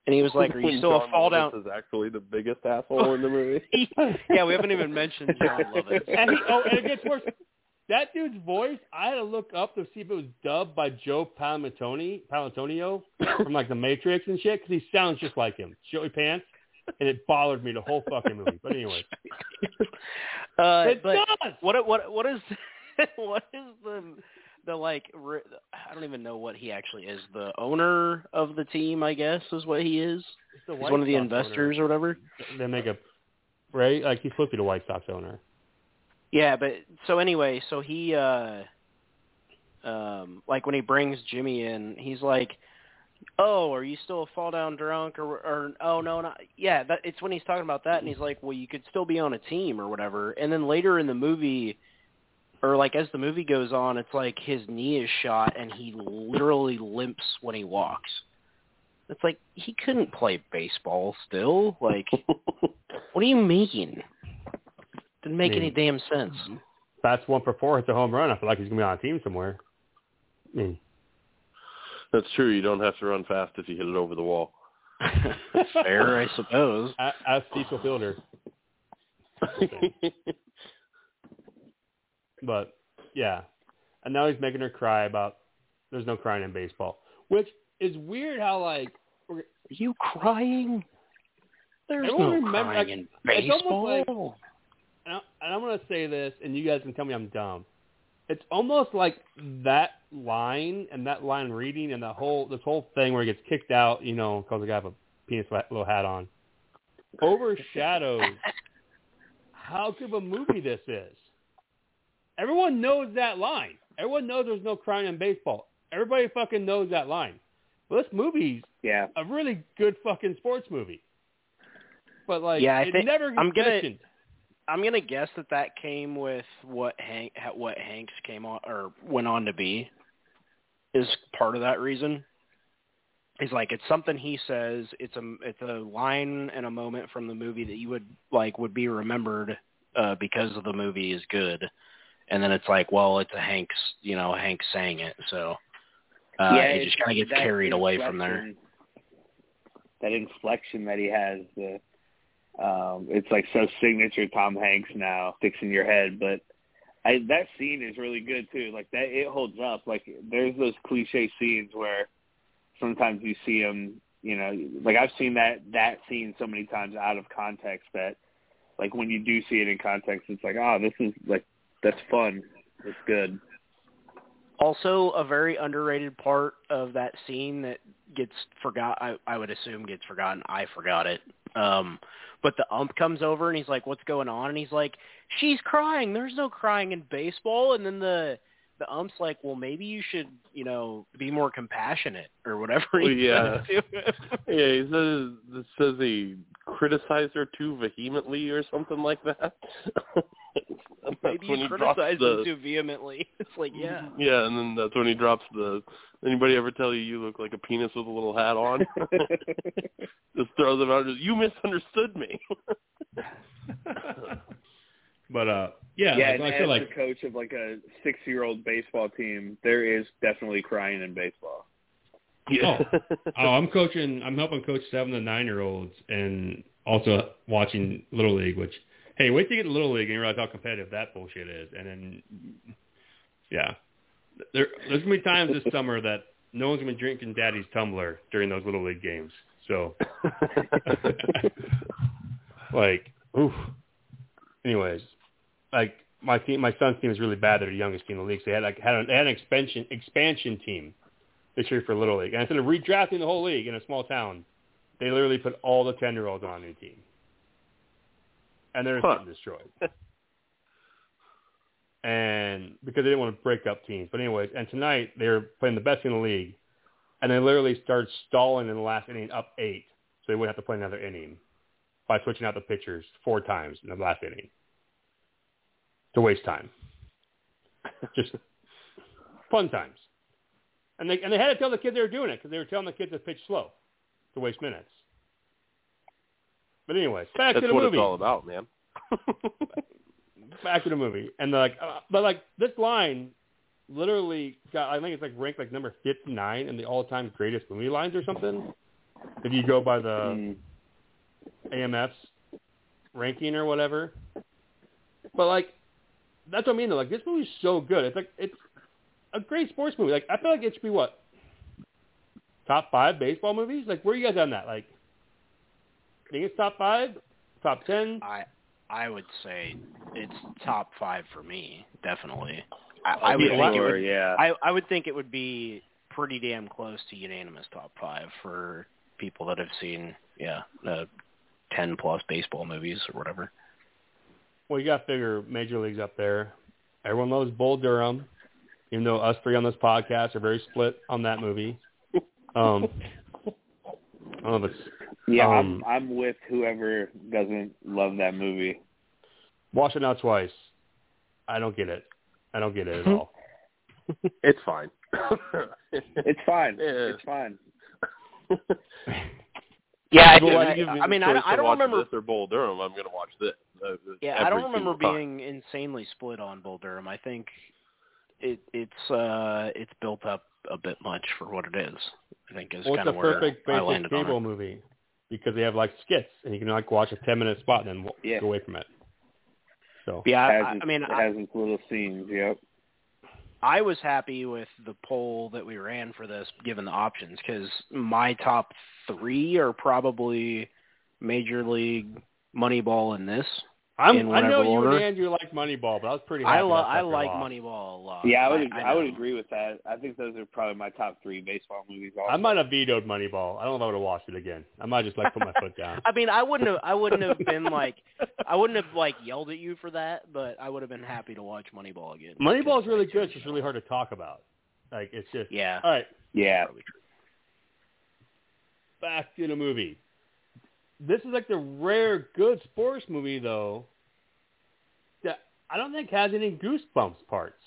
and he was like, "Are you When still a fall Lovitz down?" Is actually the biggest asshole in the movie. yeah, we haven't even mentioned Jon Lovitz. And he, oh, and it gets worse. That dude's voice, I had to look up to see if it was dubbed by Joe Palatoni, Palantonio from like The Matrix and shit, because he sounds just like him, Joey Pants, and it bothered me the whole fucking movie. But anyway, Uh, it but does. what what what is what is the the like re- I don't even know what he actually is. The owner of the team, I guess, is what he is. He's one of the Sox investors owner. or whatever. They make a right, like he's supposed to be the White Sox owner. Yeah, but so anyway, so he uh um like when he brings Jimmy in, he's like, "Oh, are you still a fall down drunk or or oh no, not yeah, that it's when he's talking about that and he's like, "Well, you could still be on a team or whatever." And then later in the movie or like as the movie goes on, it's like his knee is shot and he literally limps when he walks. It's like he couldn't play baseball still. Like what do you mean? Didn't make any mean- damn sense. That's one for four. It's a home run. I feel like he's gonna be on a team somewhere. I mean, That's true. You don't have to run fast if you hit it over the wall. Fair, I suppose. a- as Cecil Fielder. But yeah, and now he's making her cry about there's no crying in baseball, which is weird. How like we're- you crying? There's no remember- crying like, in baseball. like- and I'm gonna say this, and you guys can tell me I'm dumb. It's almost like that line and that line reading and the whole this whole thing where he gets kicked out, you know, because the guy have a penis little hat on, overshadows how good of a movie this is. Everyone knows that line. Everyone knows there's no crying in baseball. Everybody fucking knows that line. well, this movie's Yeah. a really good fucking sports movie. But like, Yeah, I it think- never gets I'm gonna- mentioned. I'm gonna guess that that came with what Hank what Hanks came on or went on to be is part of that reason. He's like it's something he says. It's a it's a line and a moment from the movie that you would like would be remembered uh, because of the movie is good, and then it's like well it's a Hanks you know Hanks saying it so uh, yeah, he just kind of gets carried away from there. That inflection that he has, the um, it's like so signature Tom Hanks now, fixing your head. But I, that scene is really good too. Like that, it holds up. Like there's those cliche scenes where sometimes you see them. You know, like I've seen that that scene so many times out of context that, like when you do see it in context, it's like, oh, this is like that's fun. It's good. Also, a very underrated part of that scene that gets forgot. I, I would assume gets forgotten. I forgot it. Um, but the ump comes over and he's like, "What's going on?" And he's like, "She's crying. There's no crying in baseball." And then the the ump's like, "Well, maybe you should, you know, be more compassionate or whatever." Well, he yeah. says. Yeah, he says it says he criticized her too vehemently or something like that. That's maybe when you he drops criticize the, him too vehemently. It's like, yeah. Yeah, and then that's when he drops the. Anybody ever tell you you look like a penis with a little hat on? just throws him out. Just, you misunderstood me. But uh, yeah, yeah, like, and I as feel like the coach of like a six-year-old baseball team, there is definitely crying in baseball. Oh. oh, I'm coaching. I'm helping coach seven to nine year olds, and also watching little league. Which, hey, wait till you get to little league and you realize how competitive that bullshit is. And then, yeah, there there's gonna be times this summer that no one's gonna be drinking daddy's tumbler during those little league games. So, like, oof. Anyways, like my team, my son's team is really bad. They're the youngest team in the league. So they had like had, a, they had an expansion expansion team this year for Little League. And instead of redrafting the whole league in a small town, they literally put all the 10-year-olds on a new team. And they're Huh. getting destroyed. and because they didn't want to break up teams. But anyways, and tonight they were playing the best in the league, and they literally started stalling in the last inning up eight, so they wouldn't have to play another inning by switching out the pitchers four times in the last inning to waste time. Just fun times. And they and they had to tell the kids they were doing it because they were telling the kids to pitch slow to waste minutes. But anyways, back That's to the movie. That's what it's all about, man. Back to the movie, and like, uh, but like this line, literally got I think it's like ranked like number fifty nine in the all time greatest movie lines or something. If you go by the AMF's ranking or whatever. But like, that's what I mean. Though. Like this movie's so good. It's like it's a great sports movie. Like I feel like it should be what top five baseball movies. Like where are you guys on that? Like, think it's top five, top ten. I I would say it's top five for me, definitely. I, I would Yeah, think it would. yeah. I I would think it would be pretty damn close to unanimous top five for people that have seen, yeah, uh, ten plus baseball movies or whatever. Well, you got to figure Major League's up there. Everyone loves Bull Durham, even though us three on this podcast are very split on that movie. Um, I don't know if it's Yeah, Um, I'm I'm with whoever doesn't love that movie. Watch it now twice. I don't get it. I don't get it at all. It's fine. It's fine. Yeah. It's fine. Yeah, I, Well, do- why I, I mean, I, don't- I to don't watch remember. this or Bull Durham. I'm going to watch this. uh, Yeah, I don't remember single time. being insanely split on Bull Durham. I think it it's uh it's built up a bit much for what it is. I think is Well, it's kind of where perfect I landed on cable it. movie because they have like skits and you can like watch a ten minute spot and then w- Yeah. go away from it. So Yeah, It has I, I mean, it I, has its little scenes. Yep. I was happy with the poll that we ran for this, given the options, because my top three are probably Major League, Moneyball, and this. I'm, in I whatever know you and Andrew like Moneyball, but I was pretty happy. I, lo- that I like lost. Moneyball a lot. Yeah, I would I, I, would agree with that. I think those are probably my top three baseball movies. Also. I might have vetoed Moneyball. I don't know if I would have watched it again. I might just like put my foot down. I mean, I wouldn't have. I wouldn't have been like. I wouldn't have like yelled at you for that, but I would have been happy to watch Moneyball again. Moneyball's really good. It's just really hard to talk about. Like it's just Yeah. all right. Yeah. back in a movie. This is like the rare good sports movie though that I don't think has any goosebumps parts.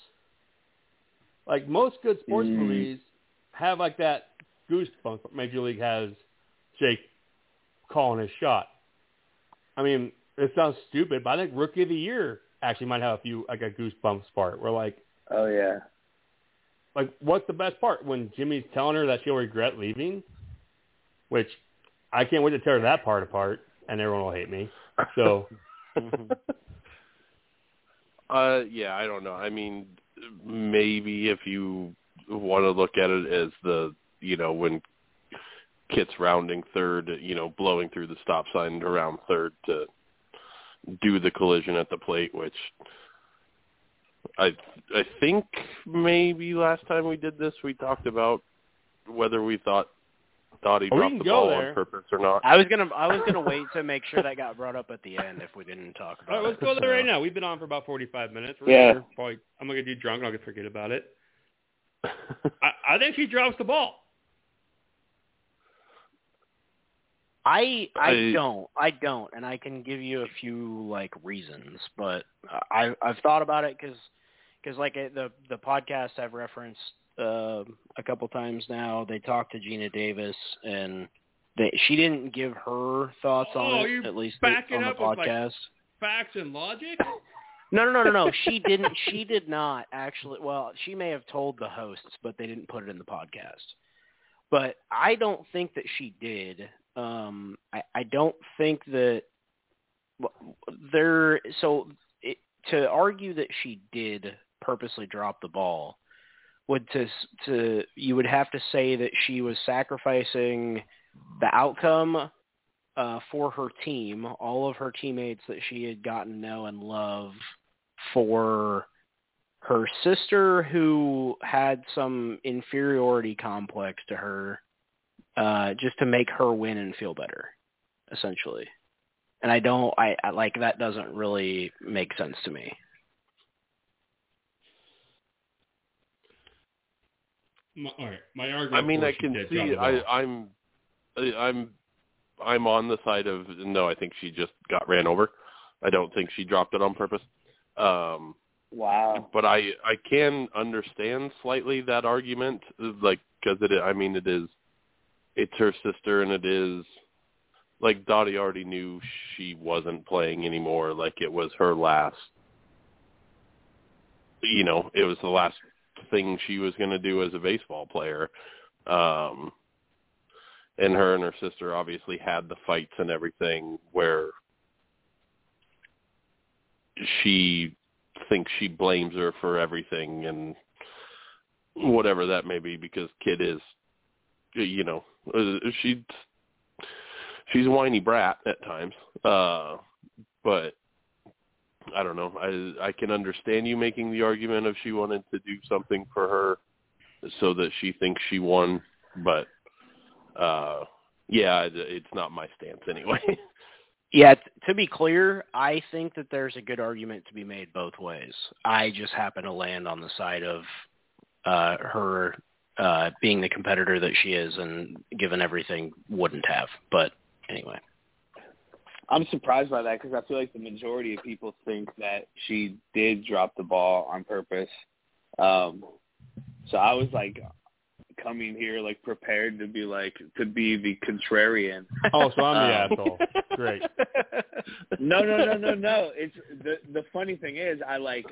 Like most good sports Mm. movies have like that goosebumps. Major League has Jake calling his shot. I mean, it sounds stupid, but I think Rookie of the Year actually might have a few like a goosebumps part where like Oh yeah. like what's the best part when Jimmy's telling her that she'll regret leaving, which I can't wait to tear that part apart, and everyone will hate me. So Uh, yeah, I don't know. I mean, maybe if you want to look at it as the, you know, when Kit's rounding third, you know, blowing through the stop sign around third to do the collision at the plate, which I I think maybe last time we did this we talked about whether we thought thought he Oh, we dropped can the go ball there. on purpose or not. I was gonna I was gonna wait to make sure that got brought up at the end if we didn't talk about it. all right, let's it. go there So- right now. We've been on for about forty-five minutes. We're Yeah. Probably, I'm gonna get drunk and I'll get forget about it. I, I think he drops the ball. I I I- don't I don't, and I can give you a few like reasons, but I I've thought about it because because like the the podcast I've referenced uh, a couple times now, they talked to Geena Davis and they she didn't give her thoughts Oh, on you're it at least on the with, like- podcast. Facts and logic. No, no, no, no, no. She didn't. She did not actually. Well, she may have told the hosts, but they didn't put it in the podcast. But I don't think that she did. Um, I, I don't think that there. So it, to argue that she did purposely drop the ball would to to you would have to say that she was sacrificing the outcome uh, for her team, all of her teammates that she had gotten to know and love for her sister who had some inferiority complex to her uh just to make her win and feel better essentially. And i don't i, I like that doesn't really make sense to me My, all right, my argument. I mean, I can see. drop the ball. I, I'm, I- I'm, I'm on the side of no. I think she just got ran over. I don't think she dropped it on purpose. Um, Wow. but I, I can understand slightly that argument, like because it. I mean, it is, it's her sister, and it is, like Dottie already knew she wasn't playing anymore. Like it was her last. You know, it was the last thing she was going to do as a baseball player. Um, and her and her sister obviously had the fights and everything where she thinks she blames her for everything and whatever that may be because Kit is you know uh, she she's a whiny brat at times uh but I don't know. I I can understand you making the argument if she wanted to do something for her so that she thinks she won, but uh yeah, it, it's not my stance anyway. yeah to be clear i think that there's a good argument to be made both ways i just happen to land on the side of uh her uh being the competitor that she is and given everything wouldn't have but anyway I'm surprised by that because I feel like the majority of people think that she did drop the ball on purpose. Um, so I was like coming here like prepared to be like to be the contrarian. Oh, so I'm the Um, asshole. Great. no, no, no, no, no. It's the the funny thing is I like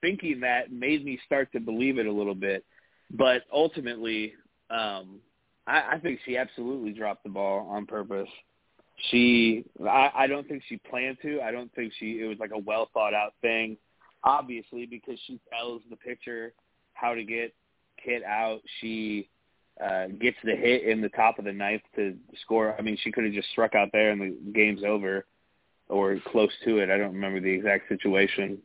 thinking that made me start to believe it a little bit, but ultimately, um, I, I think she absolutely dropped the ball on purpose. She, I, I don't think she planned to. I don't think she. It was like a well thought out thing, obviously because she tells the pitcher how to get Kit out. She uh, gets the hit in the top of the ninth to score. I mean, she could have just struck out there and the game's over, or close to it. I don't remember the exact situation,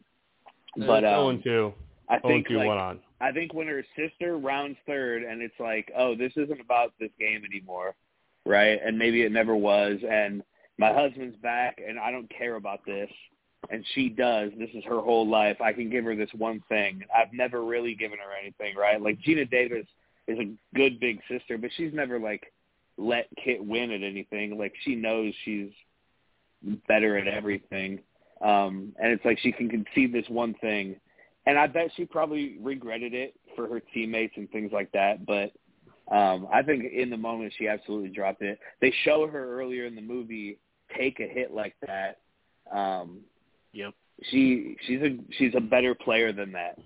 but It's um, 0-2. I think 0-2 like, one on. I think when her sister rounds third and it's like, oh, this isn't about this game anymore, right? And maybe it never was. And my husband's back and I don't care about this. And she does. This is her whole life. I can give her this one thing. I've never really given her anything, right? Like Geena Davis is a good big sister, but she's never like let Kit win at anything. Like she knows she's better at everything. Um and it's like she can concede this one thing. And I bet she probably regretted it for her teammates and things like that, but um I think in the moment she absolutely dropped it. They show her earlier in the movie take a hit like that. Um Yep. she she's a she's a better player than that.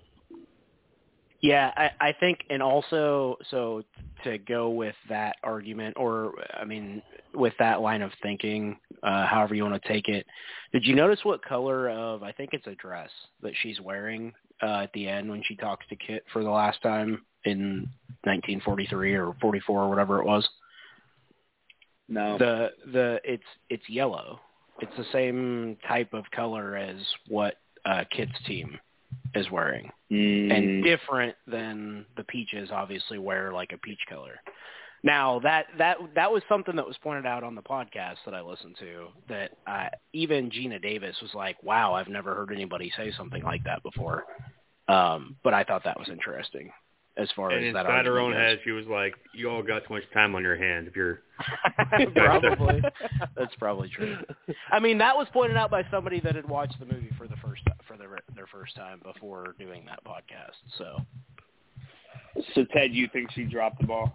Yeah, I, I think, and also, so to go with that argument, or I mean, with that line of thinking, uh, however you want to take it, did you notice what color of, I think it's a dress that she's wearing uh, at the end when she talks to Kit for the last time in 1943 or 44 or whatever it was? No. The the it's it's yellow. It's the same type of color as what uh, Kit's team is wearing Mm. and different than the peaches obviously wear like a peach color. Now that that that was something that was pointed out on the podcast that I listened to that uh, even Geena Davis was like, "Wow, I've never heard anybody say something like that before." Um, but I thought that was interesting as far And as that inside her own argument head, she was like, "You all got too much time on your hands. If you're probably that's probably true. I mean, that was pointed out by somebody that had watched the movie for the first for their their first time before doing that podcast. So So Ted, you think she dropped the ball?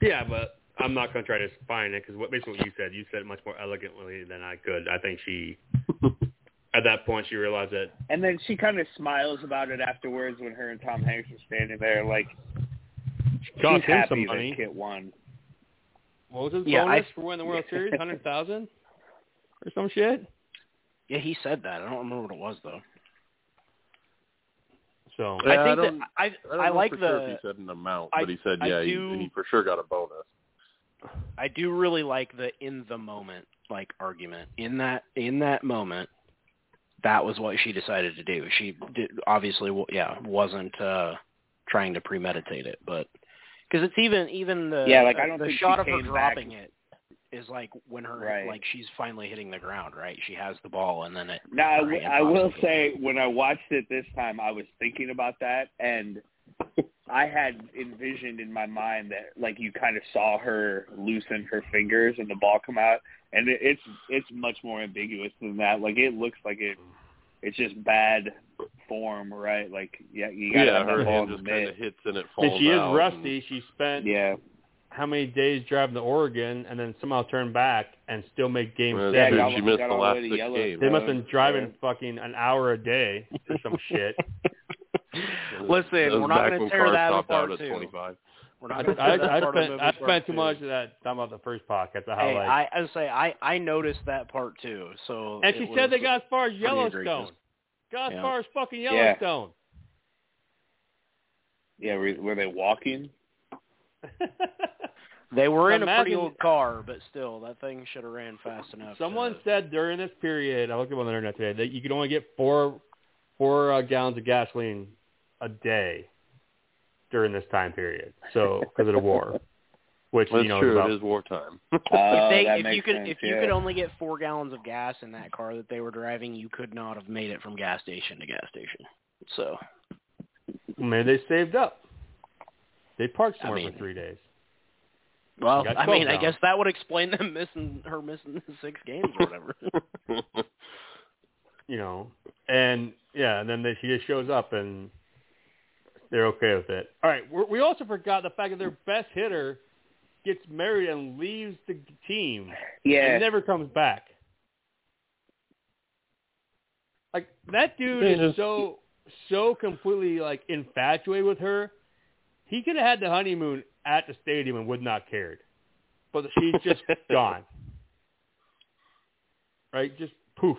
Yeah, but I'm not going to try to define it because what basically what you said, you said it much more elegantly than I could. I think she, at that point, she realized that And then she kind of smiles about it afterwards when her and Tom Hanks are standing there, like cost she's him happy some that money. Kit won. What was his Yeah, bonus I- for winning the World Series? Hundred thousand or some shit. yeah, he said that. I don't remember what it was though. So Yeah, I think don't, that I don't I know like for the sure if he said an amount, I- but he said I yeah, do- he, he for sure got a bonus. I do really like the in the moment like argument. In that in that moment, that was what she decided to do. She did obviously w- yeah wasn't uh trying to premeditate it, but because it's even even the Yeah, like, I don't the shot of her dropping back- it is like when her Right. like she's finally hitting the ground, right? She has the ball and then it. Now, I, her I will say, when I watched it this time, I was thinking about that, and I had envisioned in my mind that, like, you kind of saw her loosen her fingers and the ball come out, and it, it's it's much more ambiguous than that. Like, it looks like it, it's just bad form, right? Like, yeah, you got to yeah, her ball hand just kind of hits and it falls And she is out. rusty. She spent Yeah, how many days driving to Oregon and then somehow turned back and still make game Well, Yeah, seven. got- she missed the last the six yellow. games. they must have been Yeah. driving fucking an hour a day or some shit. Listen, we're not going to tear cars that apart out at too. 25. We're I, not going to I, I part of the spent I spent too too. much of that talking about the first podcast. Of how Hey, I, I would say I I noticed that part too. So and she was said they got as far as Yellowstone. Got as Yeah. far as fucking Yellowstone. yeah. Were, were they walking? They were in a pretty old car, but still, that thing should have ran fast enough. Someone to, said during this period, I looked up on the internet today, that you could only get four four uh, gallons of gasoline a day during this time period. So because of the war, which That's you know true. is about It is wartime. Oh, if they, oh, that if makes you could, sense, if you could only get four gallons of gas in that car that they were driving, you could not have made it from gas station to gas station. So maybe they saved up. They parked I somewhere mean- for three days. Well, I 12 mean, I guess that would explain them missing her missing six games or whatever. You know, and yeah, and then they, she just shows up and they're okay with it. All right, we're, we also forgot the fact that their best hitter gets married and leaves the team Yeah. and never comes back. Like that dude is so so completely like infatuated with her. He could have had the honeymoon at the stadium and would not cared, but she's just gone. Right, just poof,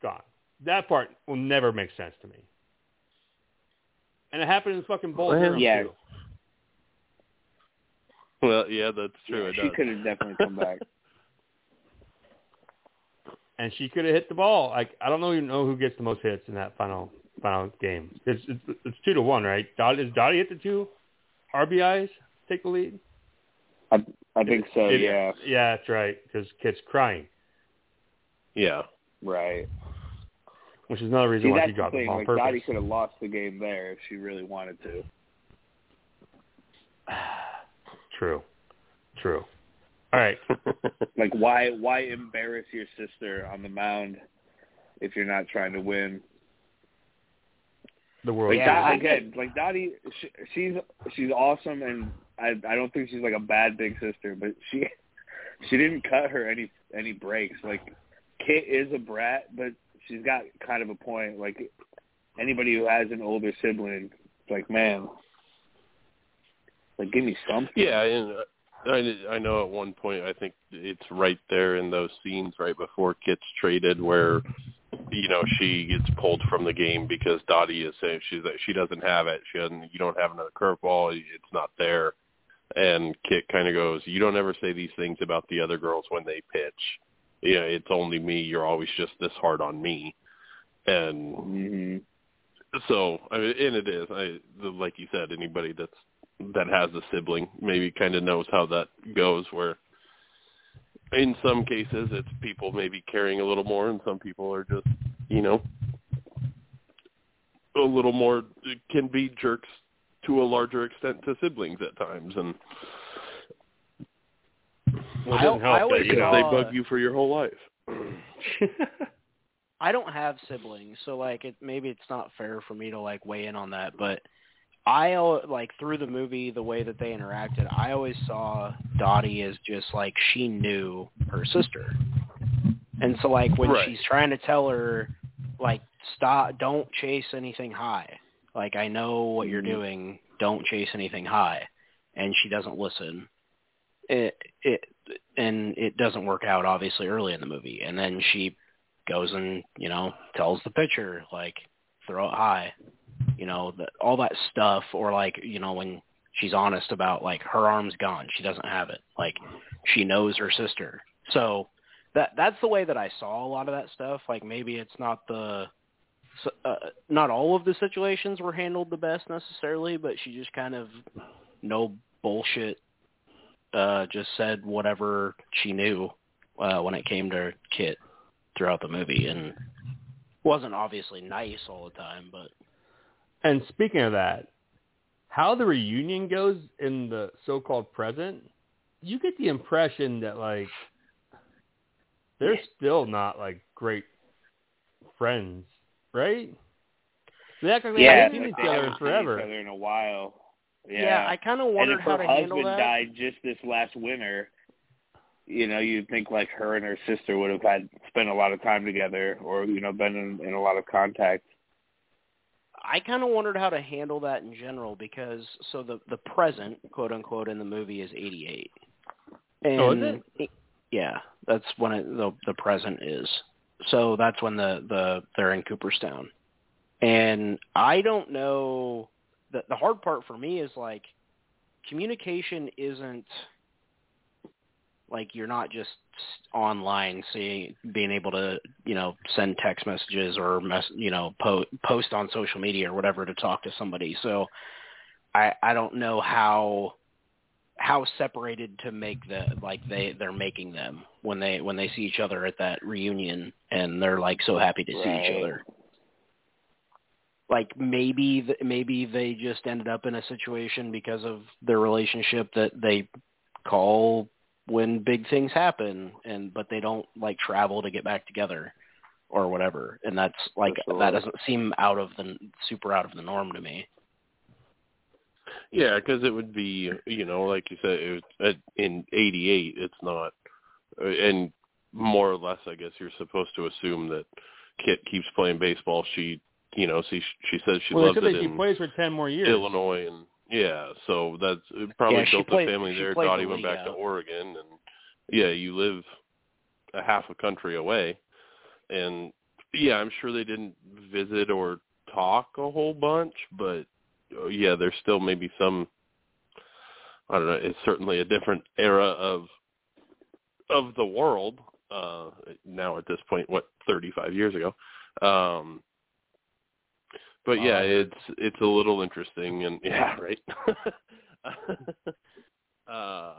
gone. That part will never make sense to me. And it happened in fucking Bull Well, Durham yeah. too. well, yeah, that's true. it she does. could have definitely come back. and she could have hit the ball. Like I don't know even know who gets the most hits in that final final game. It's it's, it's two to one, right? Dot is Dottie hit the two RBIs take the lead? I I think so. It- yeah. yeah, that's right. Because Kit's crying, Yeah. Right. Which is another reason See, why she dropped the thing. ball on Like purpose. Dottie could have lost the game there if she really wanted to. True, true. All right. Like why why embarrass your sister on the mound if you're not trying to win? The world. Like Yeah, again, like Dottie, she, she's she's awesome, and I I don't think she's like a bad big sister, but she she didn't cut her any any breaks. Like Kit is a brat, but she's got kind of a point. Like anybody who has an older sibling, it's like man, like give me something. Yeah, and uh, I, I know at one point I think it's right there in those scenes right before Kit's traded where you know she gets pulled from the game because Dottie is saying she's that she doesn't have it. She doesn't. You don't have another curveball. It's not there. And Kit kind of goes, "You don't ever say these things about the other girls when they pitch. You know, it's only me. You're always just this hard on me." And hmm so, I mean, and it is. I the, like you said, anybody that's that has a sibling maybe kind of knows how that goes. Where in some cases it's people maybe caring a little more, and some people are just you know a little more can be jerks to a larger extent to siblings at times, and Well, it I- doesn't help I always that, you because know. they bug you for your whole life. I don't have siblings, so like it maybe it's not fair for me to like weigh in on that, but I like through the movie the way that they interacted, I always saw Dottie as just like she knew her sister. And so like when Right. she's trying to tell her like stop don't chase anything high. Like I know what you're mm-hmm. doing, don't chase anything high. And she doesn't listen. It it and it doesn't work out obviously early in the movie. And then she goes and you know tells the pitcher like throw it high you know the, all that stuff. Or like you know when she's honest about like her arm's gone. She doesn't have it. Like she knows her sister. So that that's the way that i saw a lot of that stuff. Like maybe it's not the uh, not all of the situations were handled the best necessarily but she just kind of no bullshit uh just said whatever she knew uh when it came to Kit throughout the movie and wasn't obviously nice all the time, but And speaking of that, how the reunion goes in the so-called present, you get the impression that like they're still not like great friends, right? They act like they yeah, haven't seen each they other haven't in seen forever. each other in a while. Yeah, yeah, I kind of and wondered if how her to handle that. her husband died just this last winter, you know, you'd think like her and her sister would have had spent a lot of time together, or you know, been in, in a lot of contact. I kind of wondered how to handle that in general because so the the present, quote unquote, in the movie is 88. And Oh, is it? Yeah, that's when it, the the present is. So that's when the the they're in Cooperstown. And I don't know the the hard part for me is like communication isn't like you're not just online seeing being able to you know send text messages or mess you know po- post on social media or whatever to talk to somebody. So i i don't know how how separated to make the like they they're making them when they when they see each other at that reunion and they're like so happy to see each other like maybe th- maybe they just ended up in a situation because of their relationship that they call when big things happen and but they don't like travel to get back together or whatever. And that's like For that doesn't seem out of the super out of the norm to me. Yeah, because it would be, you know, like you said, it was, in '88, it's not, uh, and more or less, I guess you're supposed to assume that Kit keeps playing baseball. She, you know, she she says she well, loves it that she in plays for ten more years. Illinois, and yeah, so that's probably Yeah, built played- a family there. played Dottie went league back to. Oregon, and yeah, you live a half a country away, and yeah, I'm sure they didn't visit or talk a whole bunch, but uh, yeah, there's still maybe some. I don't know. It's certainly a different era of of the world uh now at this point what 35 years ago um but yeah Wow. it's it's a little interesting and yeah right uh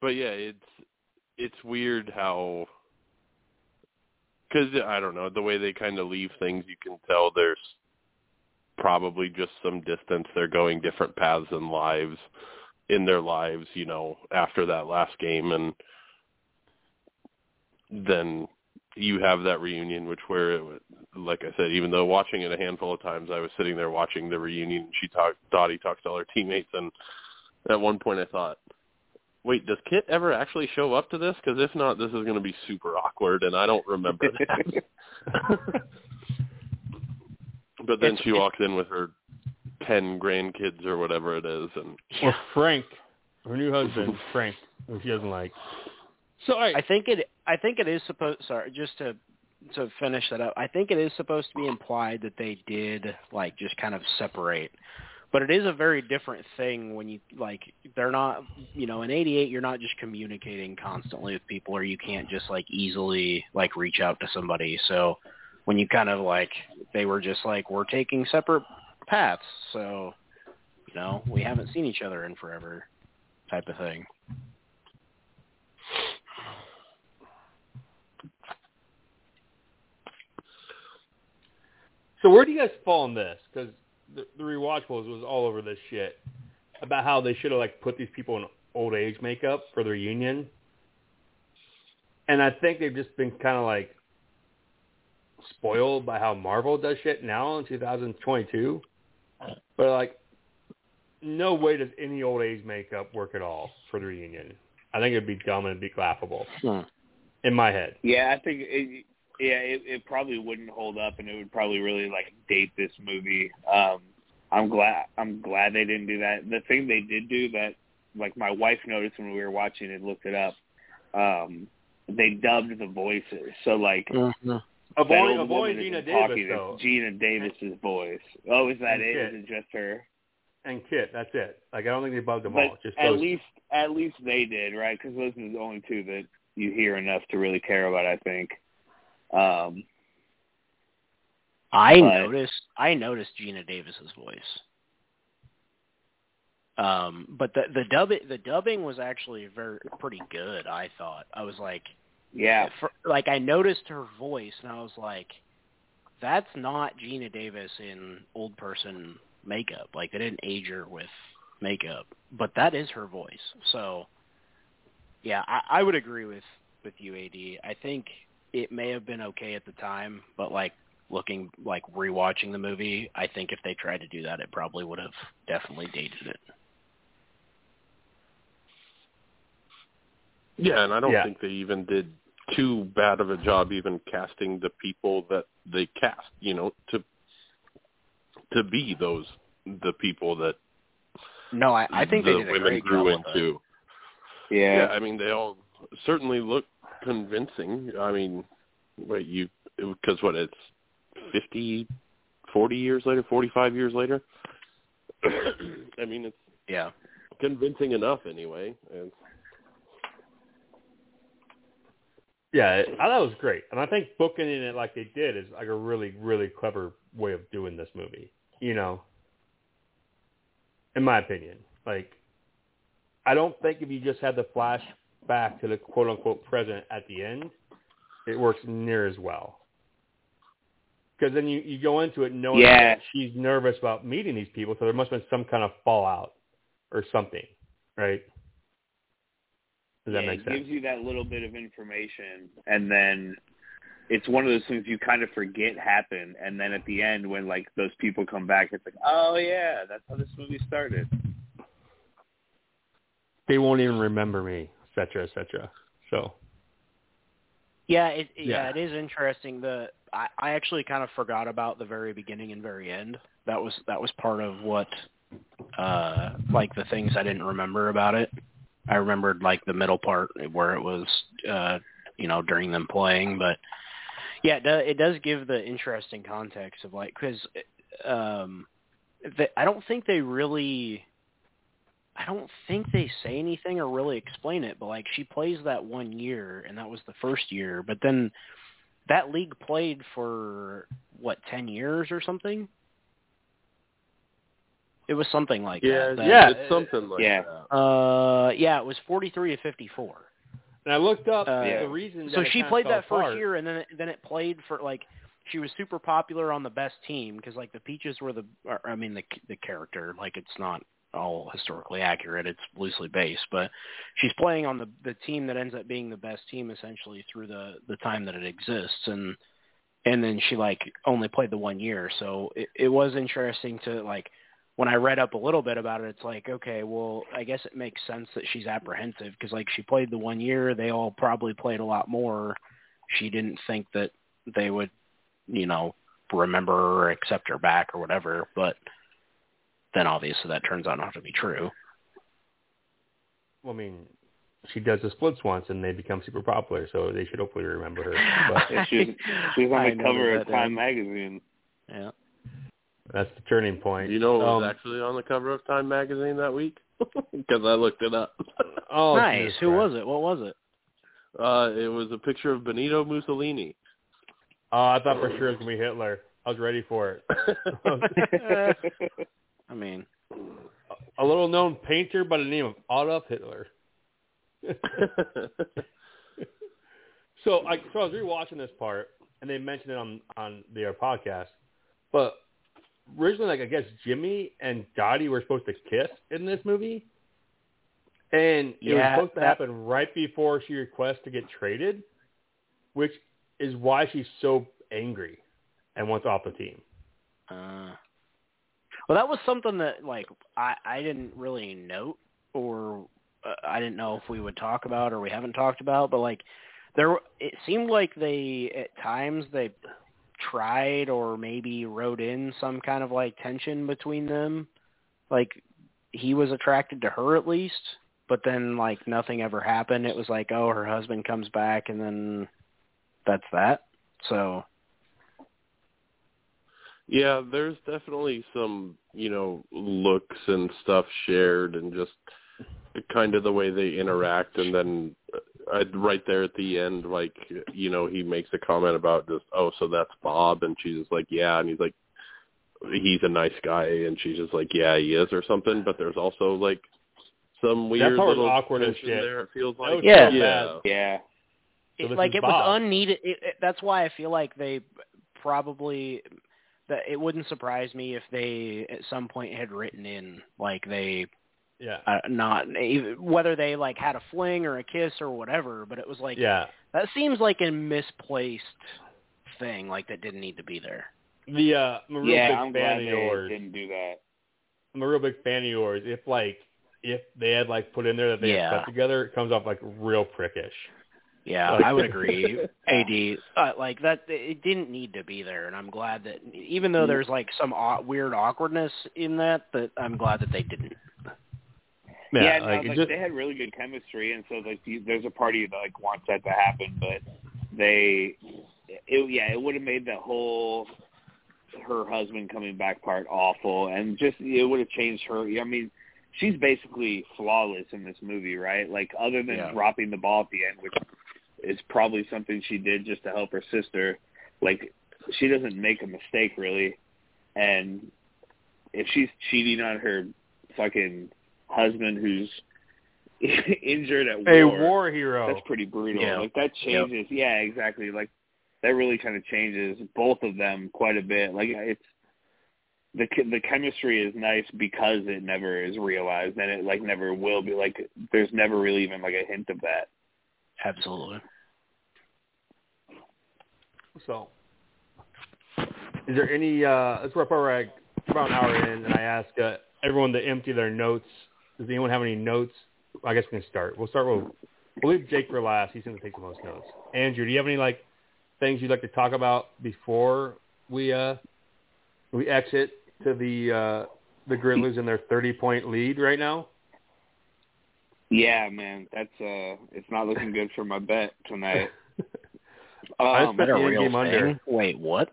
but yeah it's it's weird how because i don't know the way they kind of leave things you can tell there's probably just some distance they're going different paths in lives in their lives, you know, after that last game and then you have that reunion which where it, was- like I said, even though watching it a handful of times, I was sitting there watching the reunion. She talked, Dottie talks to all her teammates, and at one point I thought, wait, does Kit ever actually show up to this? Because if not, this is going to be super awkward, and I don't remember that. but then It's- she walks in with her ten grandkids or whatever it is, and Or Frank, her new husband, Frank, who she doesn't like. So I think it. I think it is supposed. Sorry, just to to finish that up. I think it is supposed to be implied that they did like just kind of separate. But it is a very different thing when you like they're not you know in 88 you're not just communicating constantly with people or you can't just like easily like reach out to somebody. So when you kind of like they were just like we're taking separate paths. So you know, we haven't seen each other in forever type of thing. So where do you guys fall on this? Because the, the rewatchables was all over this shit about how they should have like put these people in old age makeup for their reunion, and I think they've just been kind of like spoiled by how Marvel does shit now in 2022. But like, no way does any old age makeup work at all for the reunion. I think it'd be dumb and it'd be laughable in my head. Yeah, I think it, yeah, it, it probably wouldn't hold up, and it would probably really like date this movie. Um, I'm glad I'm glad they didn't do that. The thing they did do that, like my wife noticed when we were watching it, looked it up. Um, they dubbed the voices, so like Avoiding, that old avoiding woman Geena Davis talking, though, It's Geena Davis's voice. Oh, is that And it? Kit. Is it just her? and Kit. That's it. Like I don't think they bugged them But all. Just at those. least at least they did, right? Because those are the only two that you hear enough to really care about. I think. Um, I But- noticed I noticed Geena Davis's voice. Um, but the the dubbing the dubbing was actually very pretty good. I thought I was like, yeah, for, like I noticed her voice and I was like, that's not Geena Davis in old person makeup. Like they didn't age her with makeup, but that is her voice. So, yeah, I, I would agree with with you, AD. I think it may have been okay at the time, but like looking like rewatching the movie, I think if they tried to do that, it probably would have definitely dated it. Yeah, and I don't Yeah. think they even did too bad of a job even casting the people that they cast, you know, to to be those the people that No, I, I think the they did a women great grew job with it. into. yeah, I mean, they all certainly look convincing. I mean, wait, you because what it's fifty, forty years later, forty-five years later. I mean, it's Yeah. convincing enough anyway. And Yeah, it- I thought it was great, and I think booking it like they did is like a really, really clever way of doing this movie. You know, in my opinion, like I don't think if you just had the flash back to the quote unquote present at the end, it works near as well. Because then you you go into it knowing Yeah. that she's nervous about meeting these people, so there must have been some kind of fallout or something, right? Does that yeah, make sense? it gives you that little bit of information, and then it's one of those things you kind of forget happened, and then at the end when like those people come back, it's like, oh yeah, that's how this movie started. they won't even remember me, cetera, et cetera. So Yeah, it, yeah, Yeah. it is interesting. The I, I actually kind of forgot about the very beginning and very end. That was that was part of what uh like the things I didn't remember about it. I remembered like the middle part where it was uh you know during them playing, but yeah, it, do, it does give the interesting context of like cuz um the, I don't think they really I don't think they say anything or really explain it, but like she plays that one year and that was the first year, but then that league played for what, 10 years or something? It was something like yeah, that. that. yeah, it's something like yeah. that. Uh yeah, it was 43 to 54. and I looked up Uh, the reason. So that she played fell that first year and then it, then it played for like she was super popular on the best team because like the Peaches were the or, I mean the the character like it's not all historically accurate. It's loosely based, but she's playing on the the team that ends up being the best team essentially through the the time that it exists, and and then she like only played the one year, so it, it was interesting to like when I read up a little bit about it, it's like, okay, well, I guess it makes sense that she's apprehensive because like she played the one year, they all probably played a lot more. She didn't think that they would, you know, remember or accept her back or whatever, but then obviously that turns out not to be true. Well, I mean, she does the splits once and they become super popular, so they should hopefully remember her. But Yeah, she was, she was on I the cover of Time uh, magazine. Yeah. that's the turning point. You know what was Um, actually on the cover of Time magazine that week? Because I looked it up. Oh, nice. Jesus Who Christ. was it? What was it? Uh, it was a picture of Benito Mussolini. Oh, I thought for sure it was gonna be Hitler. I was ready for it. I mean, a little known painter by the name of Adolf Hitler. so I so I was rewatching this part, and they mentioned it on on their podcast. But originally, like I guess Jimmy and Dottie were supposed to kiss in this movie, and it was Yeah, supposed to happen right before she requests to get traded, which is why she's so angry and wants off the team. Uh, well, that was something that like I I didn't really note or uh, I didn't know if we would talk about or we haven't talked about, but like there it seemed like they at times they tried or maybe wrote in some kind of like tension between them. Like he was attracted to her at least, but then like nothing ever happened. It was like, oh, her husband comes back and then that's that. So Yeah, there's definitely some, you know, looks and stuff shared and just kind of the way they interact and then uh, right there at the end like you know he makes a comment about just oh so that's Bob and she's just like yeah and he's like he's a nice guy and she's just like yeah he is or something but there's also like some weird part was little awkward as shit. there it feels That like was Yeah. so yeah bad. Yeah. So it, like is it was unneeded. It, it, that's why I feel like they probably that it wouldn't surprise me if they at some point had written in like they Yeah. uh, not whether they like had a fling or a kiss or whatever, but it was like yeah. that seems like a misplaced thing like that didn't need to be there. The uh, I'm a real Yeah, big I'm fan of yours. didn't do that. I'm a real big fan of yours. If like if they had like put in there that they Yeah. had slept together, it comes off like real prickish. Yeah, I would agree. AD, uh, like that, it didn't need to be there, and I'm glad that even though there's like some aw- weird awkwardness in that, that I'm glad that they didn't. Yeah, like, no, it like just- they had really good chemistry, and so like you- there's a party that like wants that to happen, but they, it, yeah, it would have made the whole her husband coming back part awful, and just it would have changed her. I mean, she's basically flawless in this movie, right? Like other than Yeah. dropping the ball at the end, which is probably something she did just to help her sister. Like she doesn't make a mistake really, and if she's cheating on her fucking husband who's injured at A war, war hero. that's pretty brutal. Yeah. Like that changes. Yeah, exactly. Like that really kind of changes both of them quite a bit. Like it's the the chemistry is nice because it never is realized and it like never will be. Like there's never really even like a hint of that. Absolutely. So, is there any? uh Let's wrap like about an hour in, and I ask uh, everyone to empty their notes. Does anyone have any notes? I guess we can start. We'll start with. We'll leave Jake for last. He's going to take the most notes. Andrew, do you have any like things you'd like to talk about before we uh we exit to the uh the Grizzlies in their thirty point lead right now? Yeah, man, that's uh, it's not looking good for my bet tonight. I Um, bet Is that a the real in-game under. thing? Wait, what?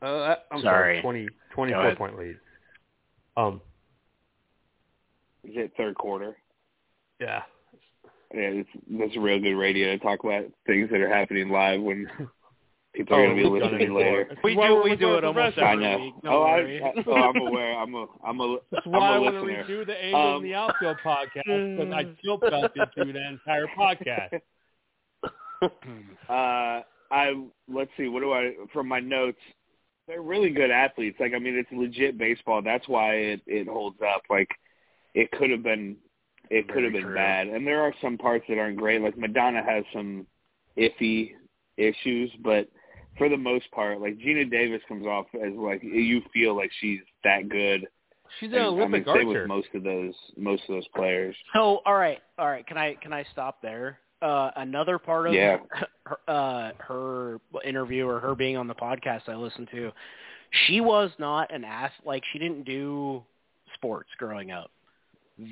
Uh, I'm Sorry. sorry, 20, 24 point lead. Um, is it third quarter? yeah. Yeah, it's, that's real good radio to talk about things that are happening live when people are Oh, going to be we've done it listening later. We do- we're do it almost professional. I every know. week, don't oh, I, worry. I, oh, I'm aware. I'm a, I'm a, That's I'm why a when we listener. do the Angels Um, and the Outfield podcast, because I guilt belted through the entire podcast. Uh, I let's see. What do I from my notes? they're really good athletes. Like I mean, it's legit baseball. That's why it it holds up. Like it could have been, it could have been true. bad. And there are some parts that aren't great. Like Madonna has some iffy issues, but for the most part, like Geena Davis comes off as like you feel like she's that good. She's an And, Olympic I mean, same archer. with most of those most of those players. So, all right, all right. Can I can I stop there? Uh, another part of Yeah. her, uh, her interview or her being on the podcast I listened to, she was not an ath like she didn't do sports growing up.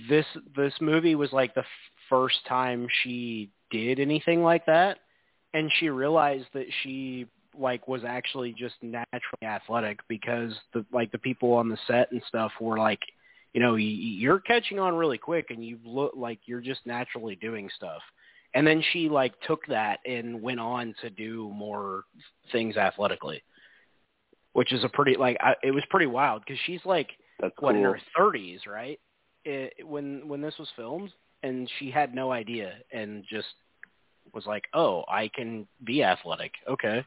This this movie was like the f- first time she did anything like that, and she realized that she like was actually just naturally athletic because the like the people on the set and stuff were like you know, y- you're catching on really quick and you look like you're just naturally doing stuff. And then she like took that and went on to do more things athletically, which is a pretty like I, it was pretty wild because she's like That's what in her 30s, right? It, when when this was filmed, and she had no idea and just was like, "Oh, I can be athletic." Okay.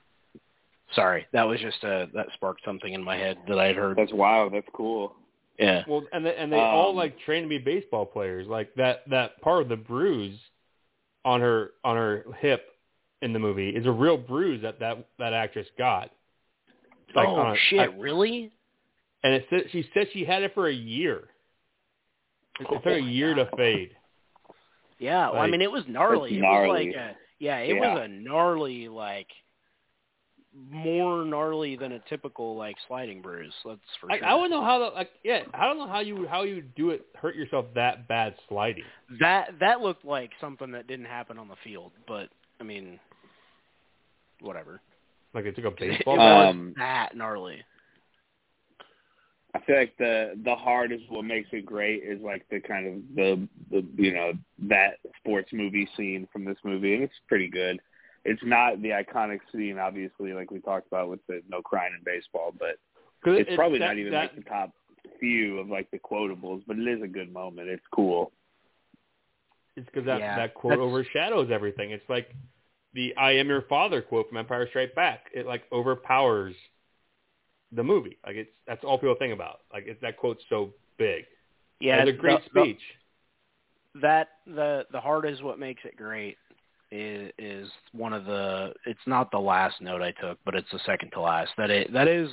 Sorry, that was just a that sparked something in my head that I had heard. That's wild. That's cool. Yeah. Well, and they, and they all Um, like trained to be baseball players. Like that that part of the bruise on her on her hip in the movie is a real bruise that that that actress got. Like oh on a- shit! I- really? and it said, she said she had it for a year. It Oh took a year to fade. Yeah, well, I mean, it was gnarly. It's It gnarly. was like a yeah, it Yeah. was a gnarly like more gnarly than a typical like sliding bruise. That's for Like, sure. I don't know how the like yeah I don't know how you how you do it hurt yourself that bad sliding. That that looked like something that didn't happen on the field, but I mean, whatever. Like it took a It, baseball. was Um, that gnarly. I feel like the the hard is what makes it great is like the kind of the the you know that sports movie scene from this movie and it's pretty good. It's not the iconic scene obviously like we talked about with the no crying in baseball, but it's, probably that- not even that, like the top few of like the quotables, but it is a good moment. It's cool. It's because that Yeah, that quote overshadows everything. It's like the "I am your father" quote from Empire Strikes Back. It like overpowers the movie. Like it's that's all people think about. Like it's that quote's so big. Yeah, it's a great the- the- speech. that the the heart is what makes it great is is one of the it's not the last note I took, but it's the second to last. That it that is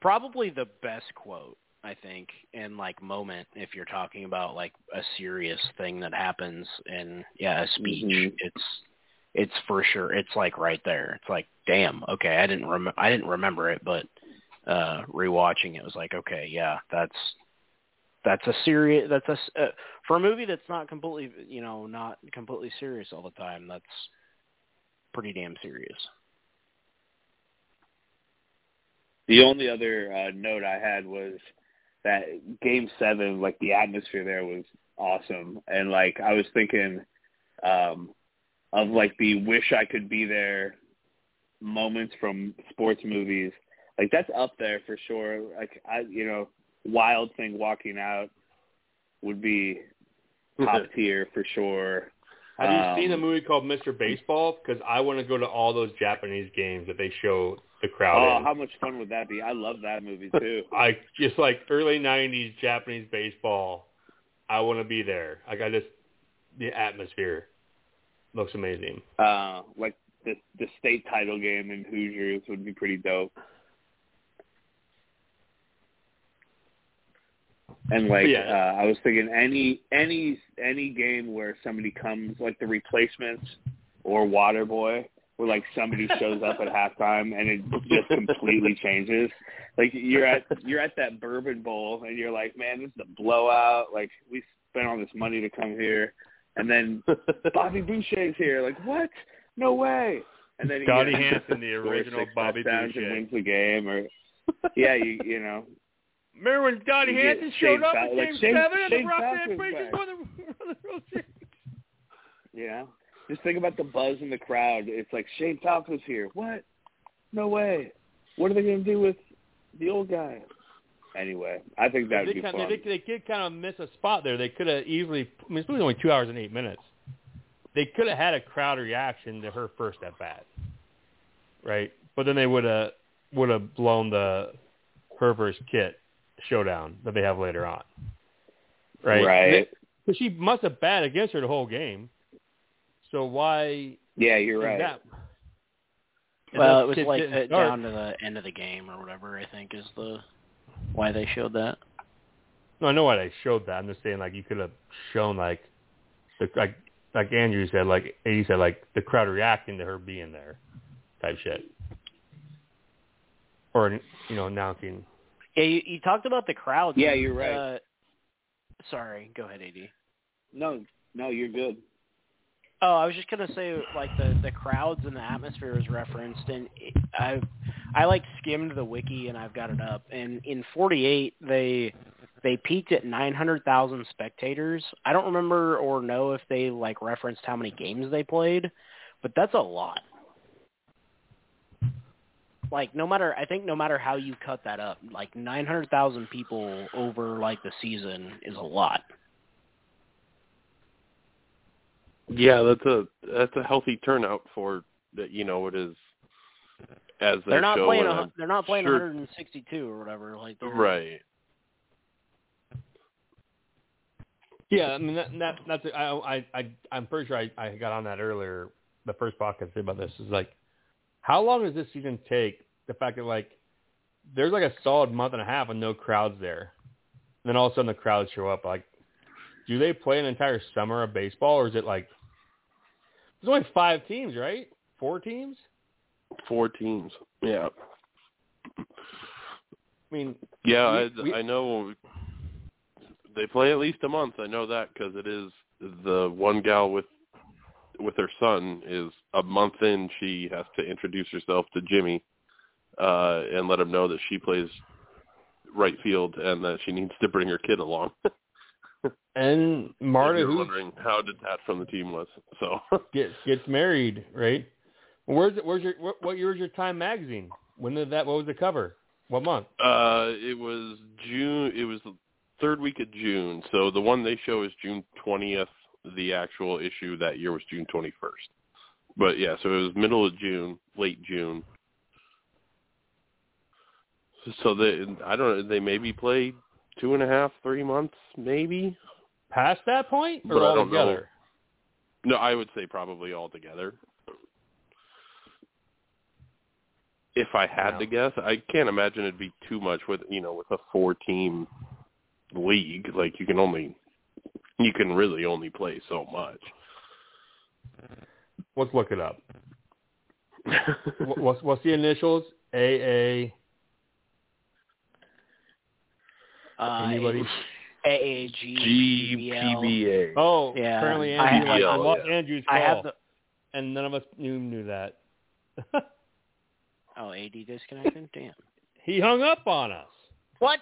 probably the best quote I think in like moment if you're talking about like a serious thing that happens in yeah a speech. Mhm. It's it's for sure. It's like right there. It's like damn. Okay, I didn't rem- I didn't remember it, but uh rewatching it was like okay, yeah, that's that's a serious that's a uh, for a movie that's not completely you know not completely serious all the time that's pretty damn serious The only other uh, note I had was that Game Seven, like the atmosphere there was awesome, and like I was thinking um, of like the wish I could be there moments from sports movies. Like that's up there for sure. Like I, you know, Wild Thing walking out would be top tier for sure. Have you Um, seen a movie called Mr. Baseball? Because I want to go to all those Japanese games that they show the crowd Oh, in. how much fun would that be? I love that movie too. I just like early '90s Japanese baseball. I want to be there. Like I just the atmosphere looks amazing. uh like the the state title game in Hoosiers would be pretty dope. And like Yeah. uh I was thinking any any any game where somebody comes like the replacements or Waterboy where like somebody shows up at halftime and it just completely changes. Like you're at you're at that bourbon bowl and you're like, Man, this is a blowout, like we spent all this money to come here and then Bobby Boucher's here. Like, what? No way. And then he Scotty you Hansen, the original Bobby Boucher. wins the game. Or yeah, you you know, Remember when Scotty You get Hansen showed up Fal- in like Game Shane- Seven and the Shane Rockland Falcon's Racers won the, won the World Series? you know. Just think about the buzz in the crowd. It's like Shane Falco's here. What? No way. What are they going to do with the old guy? Anyway, I think that would be kind fun. they, did, they did kind of miss a spot there. They could have easily. I mean, it's really only two hours and eight minutes. They could have had a crowd reaction to her first at bat, right? But then they would have would have blown the her versus Kit showdown that they have later on. Right. Right. Because she must have bat against her the whole game. So why? Yeah, you're right. That, Well, it was like didn't start. down to the end of the game or whatever. I think is the why they showed that. No, I know why they showed that. I'm just saying, like, you could have shown, like, the like, like Andrew said, like he said, like the crowd reacting to her being there, type shit, or you know, announcing. Yeah, you, you talked about the crowd. Yeah, you're right. Uh, sorry, go ahead, Ad. No, no, you're good. Oh, I was just gonna say like the the crowds and the atmosphere is referenced, and I I like skimmed the wiki and I've got it up. And in '48, they they peaked at 900,000 spectators. I don't remember or know if they like referenced how many games they played, but that's a lot. Like no matter, I think no matter how you cut that up, like 900,000 people over like the season is a lot. Yeah, that's a that's a healthy turnout for that. You know, it is as they They're not show. playing. and A, I'm they're not playing sure- 162 or whatever. Like Right. Yeah, I mean that, that that's I I I I'm pretty sure I I got on that earlier. The first podcast about this is like, how long does this season take? The fact that like there's like a solid month and a half with no crowds there, and then all of a sudden the crowds show up. Like, do they play an entire summer of baseball, or is it like there's only five teams, right? Four teams. Four teams. Yeah. I mean, Yeah, We- we- I, I know they play at least a month. I know that because it is the one gal with with her son is a month in. She has to introduce herself to Jimmy uh, and let him know that she plays right field and that she needs to bring her kid along. and Marta, who's wondering how detached from the team was. So gets gets married, right? Where's it? Where's your what, what year was your Time magazine? When did that? What was the cover? What month? Uh, it was June. It was the third week of June. So the one they show is June twentieth. The actual issue that year was June twenty first. But yeah, so it was middle of June, late June. So they, I don't know. They maybe played two and a half, three months, maybe. Past that point, or But all know. together? No, I would say probably all together. If I had to guess, I can't imagine it'd be too much with you know with a four team league. Like you can only you can really only play so much. Let's look it up. What's what's the initials? A uh, Anybody? AAG, GPBA. Oh, Yeah, currently I Andrew. have- like, I Yeah, lost yeah. Andrew's I have call, the and none of us knew knew that. oh AD disconnected. Damn. he hung up on us. What?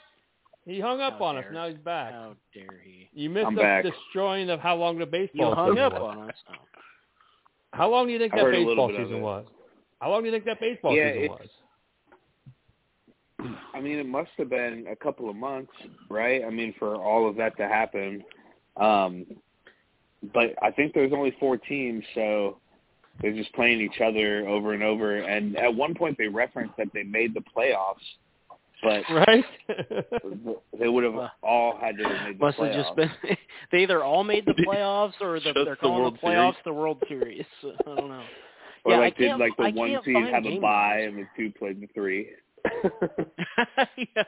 He hung up How on us. Now he's back. How dare he? You missed I'm us back. destroying of how long the You baseball hung season up was. on us. Oh. How long do you think I that heard a little baseball season was? How long do you think that baseball Yeah, season it's- was? I mean, it must have been a couple of months, right? I mean, for all of that to happen. Um, but I think there's only four teams, so they're just playing each other over and over. And at one point, they referenced that they made the playoffs, but Right? they would have all had to have made the Must playoffs. have just been. they either all made the playoffs or the, they're the calling World the playoffs Series. the World Series. I don't know. or yeah, like did like the I one can't seed have a bye and the two played the three? yeah.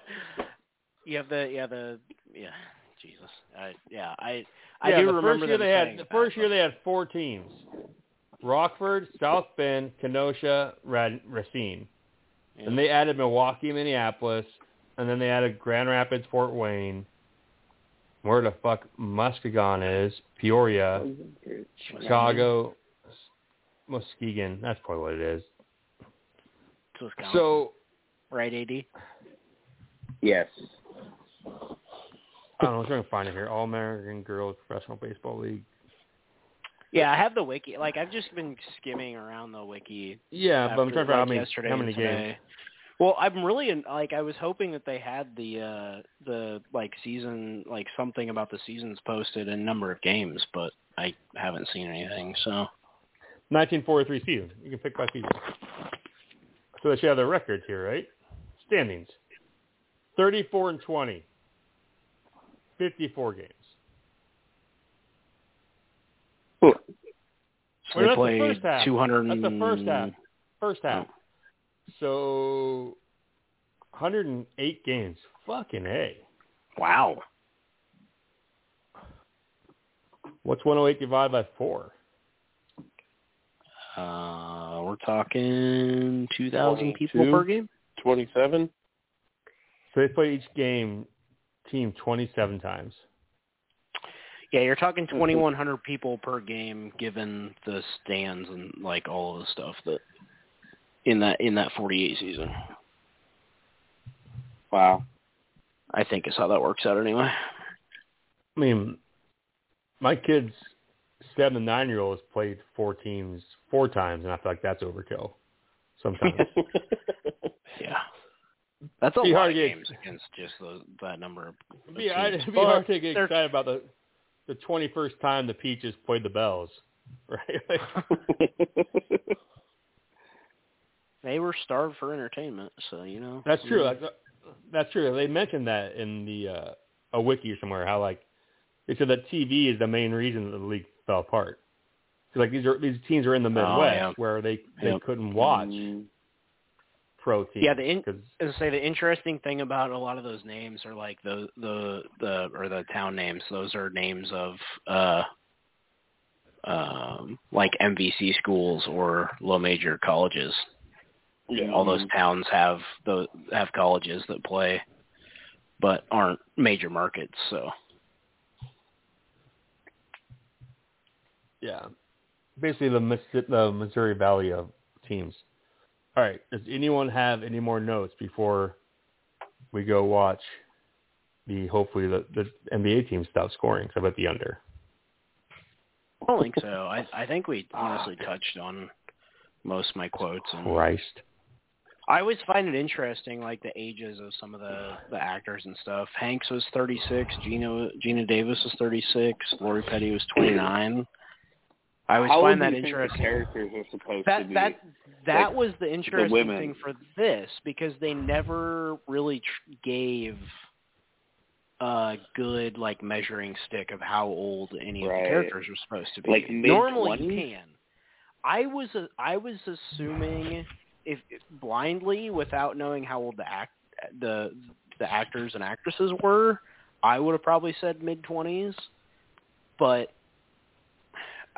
You have the yeah the yeah Jesus I yeah I I yeah, do the remember first year they had the first year they had four teams: Rockford, South Bend, Kenosha, Rad, Racine. Yeah. And they added Milwaukee, Minneapolis, and then they added Grand Rapids, Fort Wayne. Where the fuck Muskegon is? Peoria, Chicago, Muskegon. That's probably what it is. Wisconsin. So right AD Yes. I don't know. I'm trying to find it here. All American Girls Professional Baseball League. Yeah I have the wiki like I've just been skimming around the wiki Yeah, but I'm trying to find out how many, yesterday how many games. Well, I'm really in, like I was hoping that they had the uh the like season like something about the seasons posted and number of games, but I haven't seen anything. So 1943 season. You can pick by season. So they should have their records here, right? Standings. 34 and 20. 54 games. So Well, they that's the played first 200. That's the first half. First half. Oh. So 108 games. Fucking A. Wow. What's 108 divided by 4? Uh, we're talking 2,000 people per game. 27? So they play each game team 27 times. Yeah, you're talking mm-hmm. 2,100 people per game, given the stands and like all of the stuff that in that in that 48 season. Wow. I think is how that works out anyway. I mean, my kids, seven and nine year olds, played four teams four times, and I feel like that's overkill. Sometimes. Yeah, that's a lot of to get- games against just the, that number. Of of yeah, teams. it'd be But hard to get excited about the the 21st time the Peaches played the Bells, right? They were starved for entertainment, so you know. that's true. That's, that's true. They mentioned that in the uh, a wiki somewhere. How like they said that TV is the main reason that the league fell apart. 'Cause, like these are these teams are in the Midwest Oh, yeah. where they they Yep. couldn't watch Mm. Pro teams. Yeah, the in, 'cause- as I say, the interesting thing about a lot of those names are like the the the or the town names. Those are names of uh um like MVC schools or low major colleges. Yeah. All those towns have the have colleges that play, but aren't major markets. So Yeah. Basically the Missi- the Missouri Valley of teams. All right. Does anyone have any more notes before we go watch the hopefully the, the NBA team stop scoring? So about the under. I don't think so. I I think we honestly ah. touched on most of my quotes. And Christ. I always find it interesting, like the ages of some of the the actors and stuff. Hanks was 36, Geena Geena Davis was 36, Lori Petty was 29. I always How find that do you think the interesting. characters are supposed to be. that that Like, was the interesting women. thing for this because they never really tr- gave a good like measuring stick of how old any of the characters were supposed to be. Like Normally you can. I was I was assuming if, if blindly without knowing how old the act the the actors and actresses were, I would have probably said mid twenties. But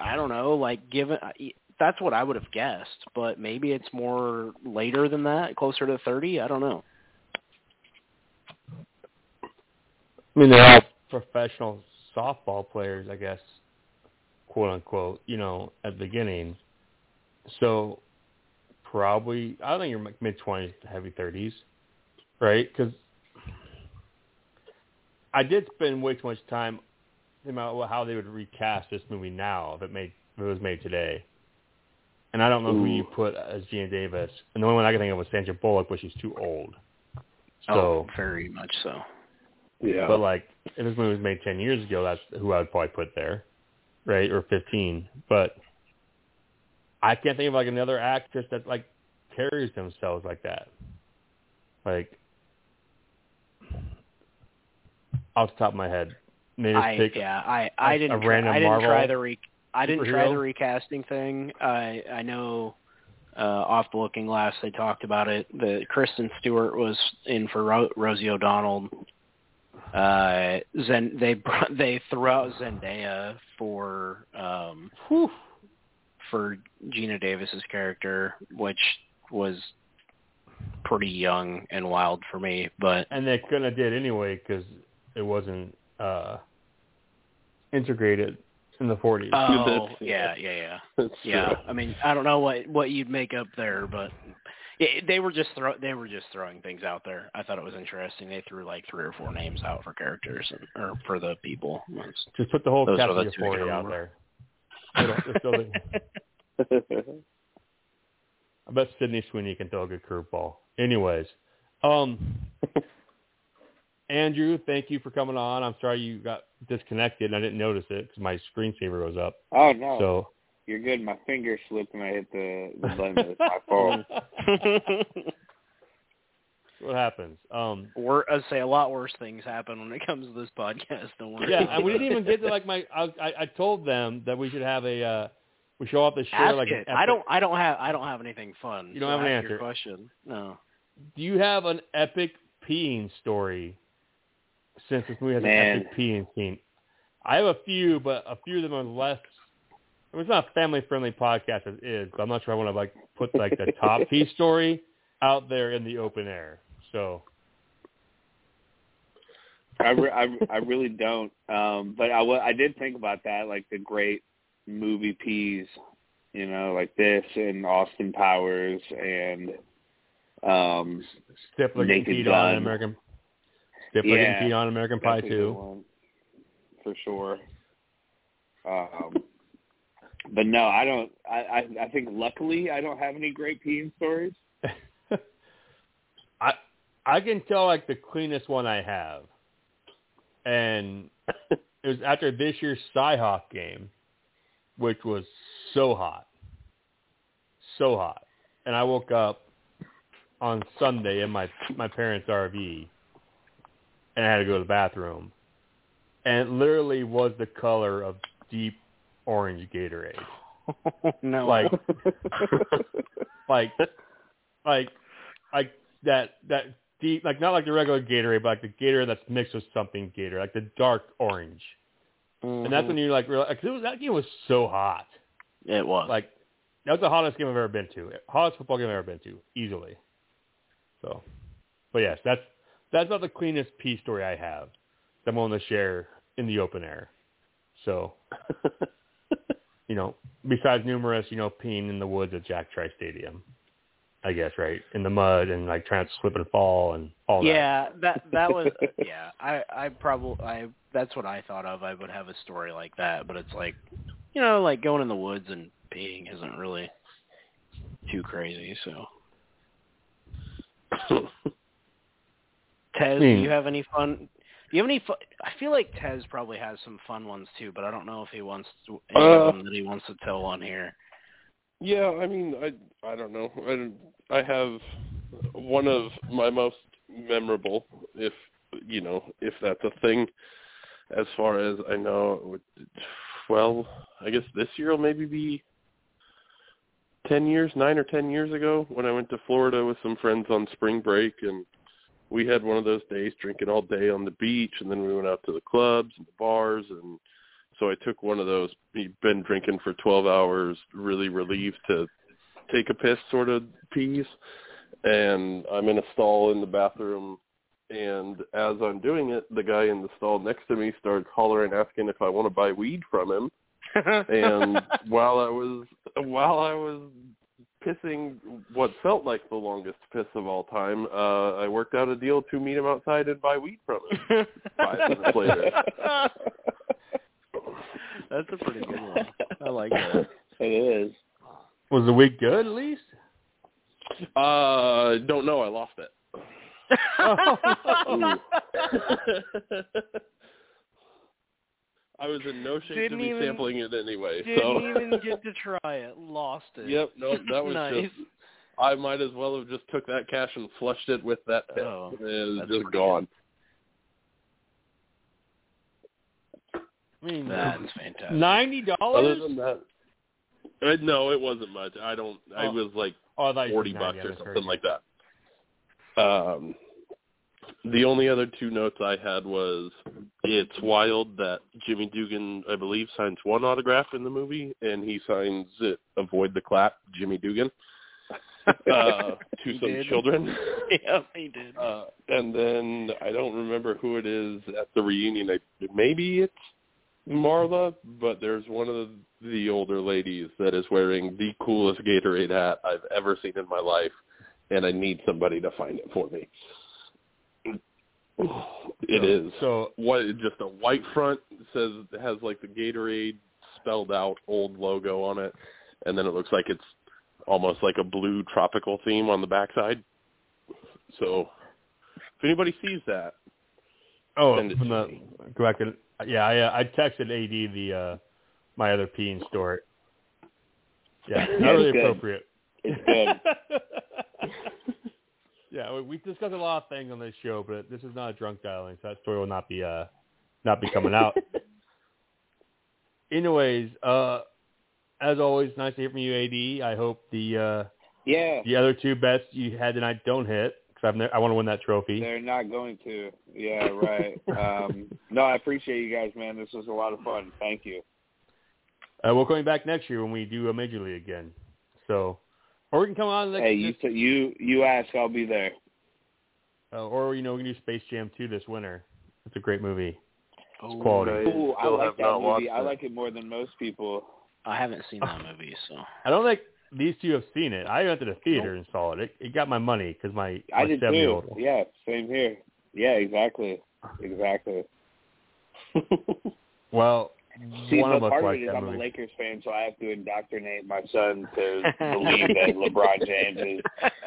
I don't know, like given uh, that's what I would have guessed, but maybe it's more later than that, closer to 30, I don't know. I mean they're all professional softball players, I guess, quote unquote. You know, at the beginning. So probably I don't think you're mid twenties to heavy thirties, right? Because I did spend way too much time thinking about how they would recast this movie now if it made if it was made today. And I don't know who you put as Geena Davis. And the only one I can think of was Sandra Bullock, but she's too old. Oh, so, oh, very much so. Yeah. but like if this movie was made ten years ago, that's who I would probably put there, right? Or fifteen. But I can't think of like another actress that like carries themselves like that. Like off the top of my head, maybe just I take yeah, I I a didn't try, random I didn't try the re I didn't try the recasting thing. I I know uh off the looking glass they talked about it. The Kristen Stewart was in for Ro- Rosie O'Donnell. Uh Zen they brought, they threw out Zendaya for um for Geena Davis's character, which was pretty young and wild for me, but and they couldn't have did anyway because it wasn't uh integrated in the 40s. Oh, That's- yeah, yeah, yeah. That's Yeah, true. I mean, I don't know what what you'd make up there, but it, they were just throw they were just throwing things out there. I thought it was interesting. They threw like three or four names out for characters and, or for the people. It's- Just put the whole Those cast of the two Euphoria out remember. there. They don't- they still- I bet Sydney Sweeney can throw a good curveball. Anyways, um, Andrew, thank you for coming on. I'm sorry you got disconnected. and I didn't notice it because my screensaver was up. oh no. So You're good. My finger slipped when I hit the, the button. It's my fault. what happens? Um, or I say a lot worse things happen when it comes to this podcast. Don't worry. yeah, and we didn't even get to like my. I, I, I told them that we should have a. uh We should all have to share Ask like. it. I don't. I don't have. I don't have anything fun. You don't so have an answer. Your question. No. Do you have an epic peeing story? Since this movie has Man. an epic peeing scene, I have a few, but a few of them are less. I mean, it's not a family-friendly podcast as is, but I'm not sure I want to like put like the top pee story out there in the open air. So I, re- I I really don't. Um, but I wa- I did think about that, like the great movie peas, you know, like this and Austin Powers and um Stifler Naked Gun. American. Stifler Yeah, getting peed on American Pie That's a good too. for sure. Um, but no, I don't. I, I I think luckily I don't have any great peeing stories. I I can tell like the cleanest one I have, and it was after this year's Cyhawk game, which was so hot, so hot, and I woke up on Sunday in my my parents' RV, and I had to go to the bathroom, and it literally was the color of deep orange Gatorade. Oh, no. Like, like, like, like that that deep, like not like the regular Gatorade, but like the Gatorade that's mixed with something Gatorade, like the dark orange. And that's mm-hmm. when you like realize, cause it was that game was so hot. It was. Like that was the hottest game I've ever been to, hottest football game I've ever been to, easily. So, but yes, that's that's not the cleanest pee story I have. that I'm willing to share in the open air. So, you know, besides numerous, you know, peeing in the woods at Jack Trice Stadium, I guess, right? In the mud and like trying to slip and fall and all that. yeah, that that was yeah. I I probably I that's what I thought of. I would have a story like that, but it's like, you know, like going in the woods and peeing isn't really too crazy. So, Tez, do Hmm. you have any fun? Do you have any fun? I feel like Tez probably has some fun ones too, but I don't know if he wants to, any Uh, of them that he wants to tell on here. Yeah, I mean, I I don't know. I I have one of my most memorable, if you know, if that's a thing. As far as I know, well, I guess this year will maybe be ten years, nine or ten years ago, when I went to Florida with some friends on spring break, and we had one of those days drinking all day on the beach, and then we went out to the clubs and the bars, and so I took one of those been drinking for 12 hours, really relieved to take a piss sort of peas, and I'm in a stall in the bathroom, and as I'm doing it, the guy in the stall next to me starts hollering, asking if I want to buy weed from him, and while I was while I was pissing what felt like the longest piss of all time, uh, I worked out a deal to meet him outside and buy weed from him. Five minutes later. That's a pretty good one. I like that. It is. Was the week good at least? Uh, don't know. I lost it. I was in no shape Didn't to be even- sampling it anyway. Didn't so even get to try it. Lost it. Yep, no, that was nice. just. I might as well have just took that cash and flushed it with that piss. Oh, it was just pretty gone. I mean, That's fantastic. ninety Other dollars. than that, uh, no, it wasn't much. I don't. I Oh. was like Oh, I thought you said forty bucks or something you. like that. Um, the only other two notes I had was it's wild that Jimmy Dugan, I believe, signs one autograph in the movie, and he signs it "Avoid the clap," Jimmy Dugan, uh, to He some did. children. yeah, he did. Uh, and then I don't remember who it is at the reunion. I, maybe it's Marla, but there's one of the, the older ladies that is wearing the coolest Gatorade hat I've ever seen in my life, and I need somebody to find it for me. It is So what just a white front says it has like the Gatorade spelled out old logo on it, and then it looks like it's almost like a blue tropical theme on the backside. So if anybody sees that, oh, send it from the go back to yeah. I uh, I texted AD the uh my other peeing story. Yeah, Yeah, not really good. appropriate. It's good. yeah, we, we discussed a lot of things on this show, but this is not a drunk dialing, so that story will not be uh not be coming out. Anyways, uh, as always, nice to hear from you, AD. I hope the uh, Yeah. the other two bets you had tonight don't hit because ne- I want to win that trophy. They're not going to. Yeah, right. um, no, I appreciate you guys, man. This was a lot of fun. Thank you. Uh, we're coming back next year when we do a major league again. So, or we can come on next. Hey, you t- you you ask, I'll be there. uh, or you know we can do Space Jam 2 this winter. It's a great movie. It's Ooh. quality. Ooh, I like that movie. I like it more than most people. I haven't seen that movie, so I don't think these two have seen it. I went to the theater and saw it. It, it got my money because my, I did seven year too. old. Yeah, same here. Yeah, exactly. Exactly. Well, See, one but of part of it is I'm movie. a Lakers fan, so I have to indoctrinate my son to believe that LeBron James is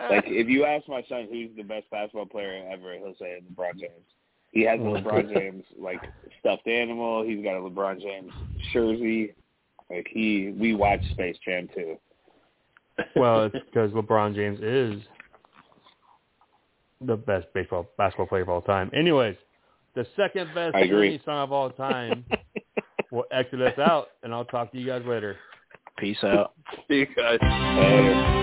like. If you ask my son who's the best basketball player ever, he'll say LeBron James. He has a LeBron James like stuffed animal. He's got a LeBron James jersey. Like he, we watch Space Jam too. well, it's because LeBron James is the best baseball basketball player of all time. Anyways, the second best. Song of all time will exit us out, and I'll talk to you guys later. peace out. See you guys. Uh,